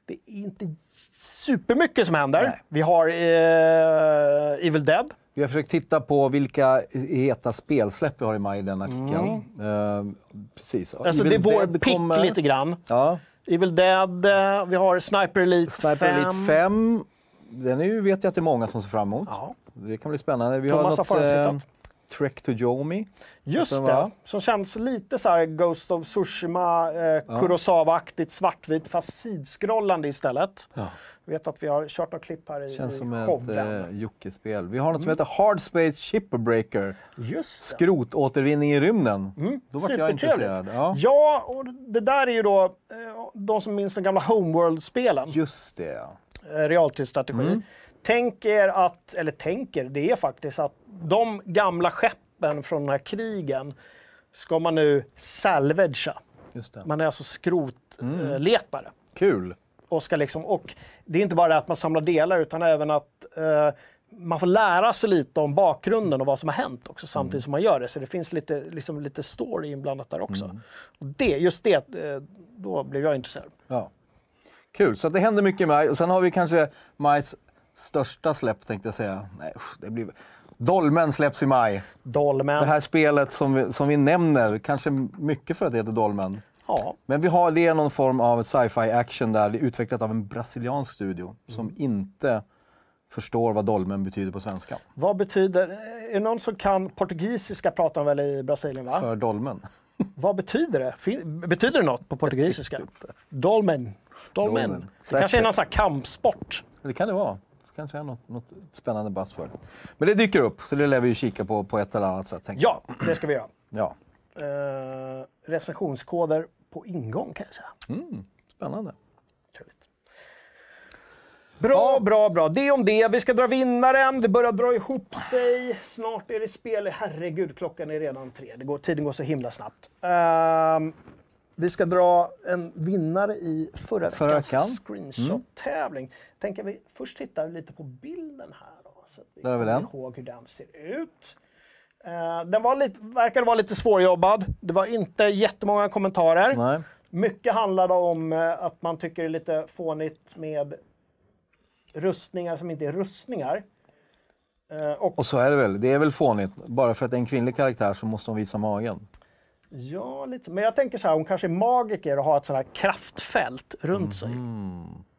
Det är inte supermycket som händer. Nej. Vi har eh, Evil Dead. Vi har försökt titta på vilka heta spelsläpp vi har i maj i den artikeln. Eh, precis. Mm. Alltså, Evil det är vår pick kommer. lite grann. Ja. Evil Dead, eh, vi har Sniper Elite Sniper 5. Elite 5. Den är ju, vet jag att det är många som ser fram emot. Ja. Det kan bli spännande. Vi Thomas har har något eh, förutskickat. Trek to Yomi. Just det, vad? som känns lite så här Ghost of Tsushima, eh, Kurosawa-aktigt svartvit fast sidskrollande istället. Ja. Jag vet att vi har kört några klipp här i, Känns i som ett showen. eh, Jocke-spel. Vi har något som Mm. heter Hard Space Shipbreaker. Just det. Skrotåtervinning i rymden. Då vart jag intresserad. Ja. Ja, och det där är ju då eh, de som minns de gamla Homeworld-spelen. Just det. eh, realtidsstrategi. Mm. Tänk er att, eller tänker, det är faktiskt att de gamla skeppen från den här krigen ska man nu salvagea. Man är alltså skrotletare. Kul. Och, ska liksom, och det är inte bara det att man samlar delar utan även att eh, man får lära sig lite om bakgrunden och vad som har hänt också samtidigt Mm. som man gör det. Så det finns lite, liksom, lite story inblandat där också. Mm. Och det, just det, eh, då blev jag intresserad. Ja. Kul, så det händer mycket maj. Och sen har vi kanske majs största släpp tänkte jag säga. Nej, det blir... Dolmen släpps i maj. Dolmen. Det här spelet som vi, som vi nämner, kanske mycket för att det heter Dolmen. Ja, Men vi har det är någon form av sci-fi action där, det är utvecklat av en brasiliansk studio som inte förstår vad dolmen betyder på svenska. Vad betyder, är det någon som kan portugisiska pratar de väl i Brasilien va? För dolmen. Vad betyder det? Fin- betyder det något på portugisiska? Dolmen. Dolmen. Dolmen. Det kanske är någon sån här kampsport. Det kan det vara. Kanske är något, något spännande buzzword. Men det dyker upp, så det lär vi ju kika på på ett eller annat sätt. Ja, det ska vi göra. [CLEARS THROAT] Ja, Eh, recensionskoder på ingång kan jag säga. spännande. Trevligt. Bra, bra, bra. Det om det. Vi ska dra vinnaren. Det börjar dra ihop sig. Snart är det spel. Herregud, klockan är redan tre. Det går, tiden går så himla snabbt. Ehm, vi ska dra en vinnare i förra, Förra veckans veckan. Mm. screenshot-tävling. Tänker vi först titta lite på bilden här. Då, så att vi Där har vi den. ihåg hur den ser ut. Eh, den var lite, verkade vara lite svårjobbad. Det var inte jättemånga kommentarer. Nej. Mycket handlade om eh, att man tycker det är lite fånigt med rustningar som inte är rustningar. Eh, Och Och så är det väl. Det är väl fånigt. Bara för att det är en kvinnlig karaktär så måste hon visa magen. Ja, lite. Men jag tänker så här, hon kanske är magiker och har ett sånt här kraftfält runt sig.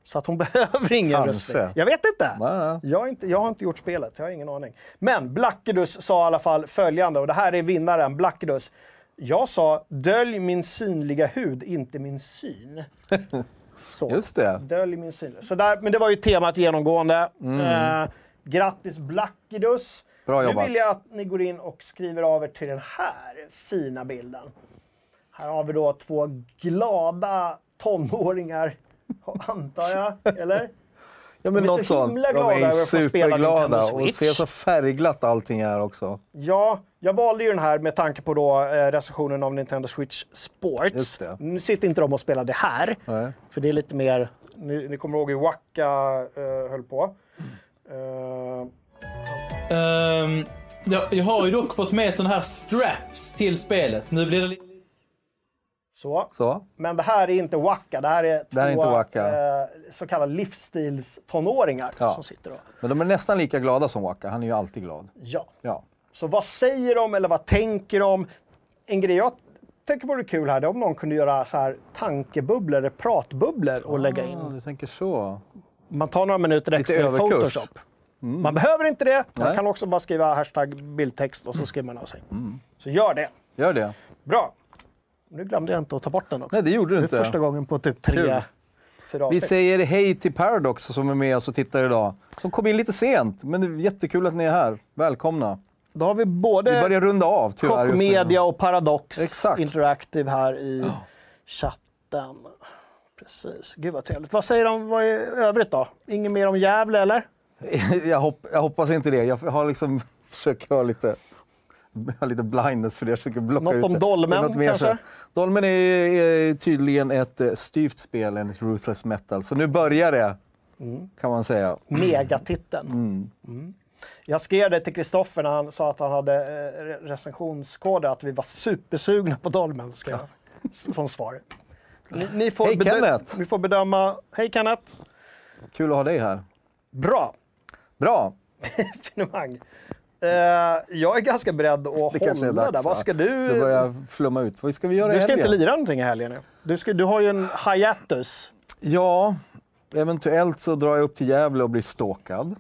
Så att hon [LAUGHS] behöver ingen Kanske. rustning. Jag vet inte. Nej. Jag, har inte. jag har inte gjort spelet, jag har ingen aning. Men Blackedus sa i alla fall följande, och det här är vinnaren, Blackedus. Jag sa dölj min synliga hud, inte min syn. [LAUGHS] Så. Just det. Dölj min syn. Så där, men det var ju temat genomgående. Eh, grattis Blackedus. Bra Nu jobbat. vill jag att ni går in och skriver av er till den här fina bilden. Här har vi då två glada tonåringar, antar jag. Eller? Ja, men De är så himla De glada är superglada och ser så färgglatt allting är också. Ja, jag valde ju den här med tanke på då, eh, recensionen av Nintendo Switch Sports. Nu sitter inte de och spelar det här, Nej. för det är lite mer... Ni, ni kommer ihåg hur Wacka eh, höll på. Eh, Ehm, jag, jag har ju dock fått med såna här straps till spelet. Nu blir det lite... så. Så. Men det här är inte Wacka, det här är Det här är två eh, så kallade livsstilstonåringar Ja. som sitter då. Men de är nästan lika glada som Waka. Han är ju alltid glad. Ja. Ja. Så vad säger de eller vad tänker de? En grej jag tänker vore kul här, det är om någon kunde göra så här tankebubblor eller pratbubblor och lägga Ah, in. du tänker så. Man tar några minuter extra i överkurs. Photoshop. Man behöver inte det. Man Nej. kan också bara skriva hashtag bildtext och så skriver man av sig. Så gör det. Gör det. Bra. Nu glömde jag inte att ta bort den också. Nej, det gjorde du det är inte. första gången på typ tre, Kul. fyra Vi säger hej till Paradox som är med oss och tittar idag. Som kom in lite sent, men det är jättekul att ni är här. Välkomna. Då har vi både Vi börjar runda av tyvärr Koch just nu. Media och Paradox Exakt. Interactive här i chatten. Precis. Gud vad trevligt. Vad säger de vad är övrigt då? Inget mer om Gävle eller? [LAUGHS] jag, hopp, jag hoppas inte det. Jag har liksom [LAUGHS] försökt ha lite, [LAUGHS] ha lite blindness för det. Jag försöker blocka Något ut om det. Dolmen, något mer kanske? så. Dolmen är, är tydligen ett eh, styvt spel enligt Ruthless Metal. Så nu börjar det, Mm. kan man säga. Megatiteln. Mm. Mm. Jag skrev det till Kristoffer när han sa att han hade eh, re- recensionskoder, att vi var supersugna på Dolmen, skrev jag som svar. Ni, ni, får Hej, Kenneth! ni får bedöma. Hej Kenneth! Kul att ha dig här. Bra! Bra! [LAUGHS] Finemang. Eh, jag är ganska beredd att Det kanske är hålla dags. där. Vad va? ska du... Det börjar flumma ut. Vad ska vi göra Du ska inte lira någonting i helgen nu. Du, ska, du har ju en hiatus. Ja, eventuellt så drar jag upp till Gävle och blir stalkad.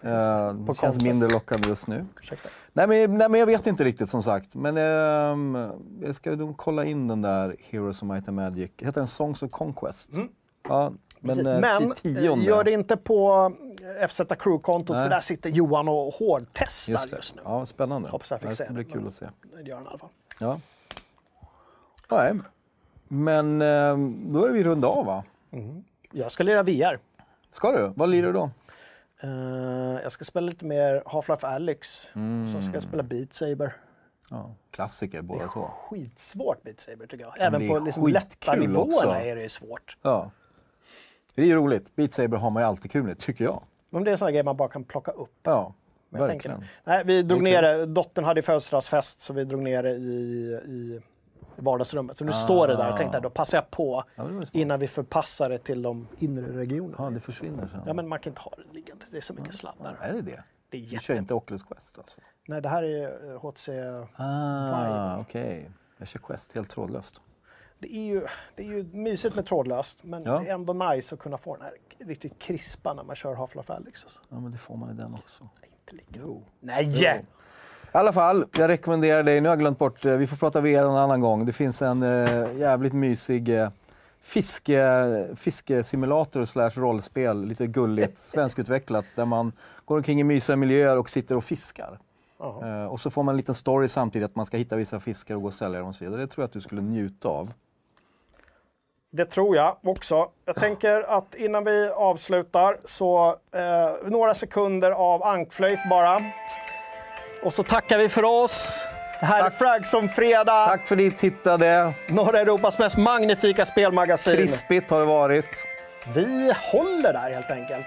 Det känns mindre lockande just nu. Ursäkta. Nej men, nej men jag vet inte riktigt som sagt. Men ehm, jag ska nog kolla in den där Heroes of Might and Magic. Heter den Songs of Conquest? Ja, men, eh, Men ti- tionde. gör det inte på FZ Crew-kontot, för där sitter Johan och hårdtestar just, Just det. nu. Ja, spännande. Hoppas jag fick det se ska det, bli kul att se. Det gör han i alla fall. Ja. Nej, men ehm, då är vi runda av va? Jag ska lira VR. Ska du? Vad lirar du då? Eh, jag ska spela lite mer Half-Life Alyx. Mm. Så ska jag spela Beat Saber. Ja, klassiker båda två. Skitsvårt Beat Saber tycker jag. Även det på är liksom lätta nivåerna också. är det svårt. Ja. Det är ju roligt. Beat Saber har man ju alltid kul med, tycker jag. Men det är en sån här grej man bara kan plocka upp. Ja, Men jag verkligen. tänker- Nej, vi drog ner det. Dottern hade födelsedagsfest så vi drog ner det i, i vardagsrummet. Så nu står det där. Jag tänkte då passar jag på Ah. Ja, innan vi förpassar det till de inre regionerna. Ja, det försvinner sen. Ja, men man kan inte ha det liggande. Det är så mycket sladdar. Är det det? Det är Du kör inte Oculus Quest alltså? Nej, det här är eh, HTC. Ah, okej. Jag kör Quest helt trådlöst. Det är ju, det är ju mysigt med trådlöst, men Ja. det är ändå nice att kunna få den här riktigt krispa när man kör Half-Life Alyx. Alltså. Ja, men det får man i den också. Inte lika. Nej! I alla fall, jag rekommenderar dig, nu har jag glömt bort, eh, vi får prata VR en annan gång. Det finns en eh, jävligt mysig eh, fiske, fiskesimulator slash rollspel, lite gulligt, [LAUGHS] svenskutvecklat, där man går omkring i mysiga miljöer och sitter och fiskar. Eh, och så får man en liten story samtidigt, att man ska hitta vissa fiskar och gå och sälja dem och så vidare. Det tror jag att du skulle njuta av. Det tror jag också. Jag tänker att innan vi avslutar så eh, några sekunder av ankflöjt bara. Och så tackar vi för oss. Det här är Fragson Fredag, Tack för att ni tittade. norra Europas mest magnifika spelmagasin. Krispigt har det varit. Vi håller där helt enkelt.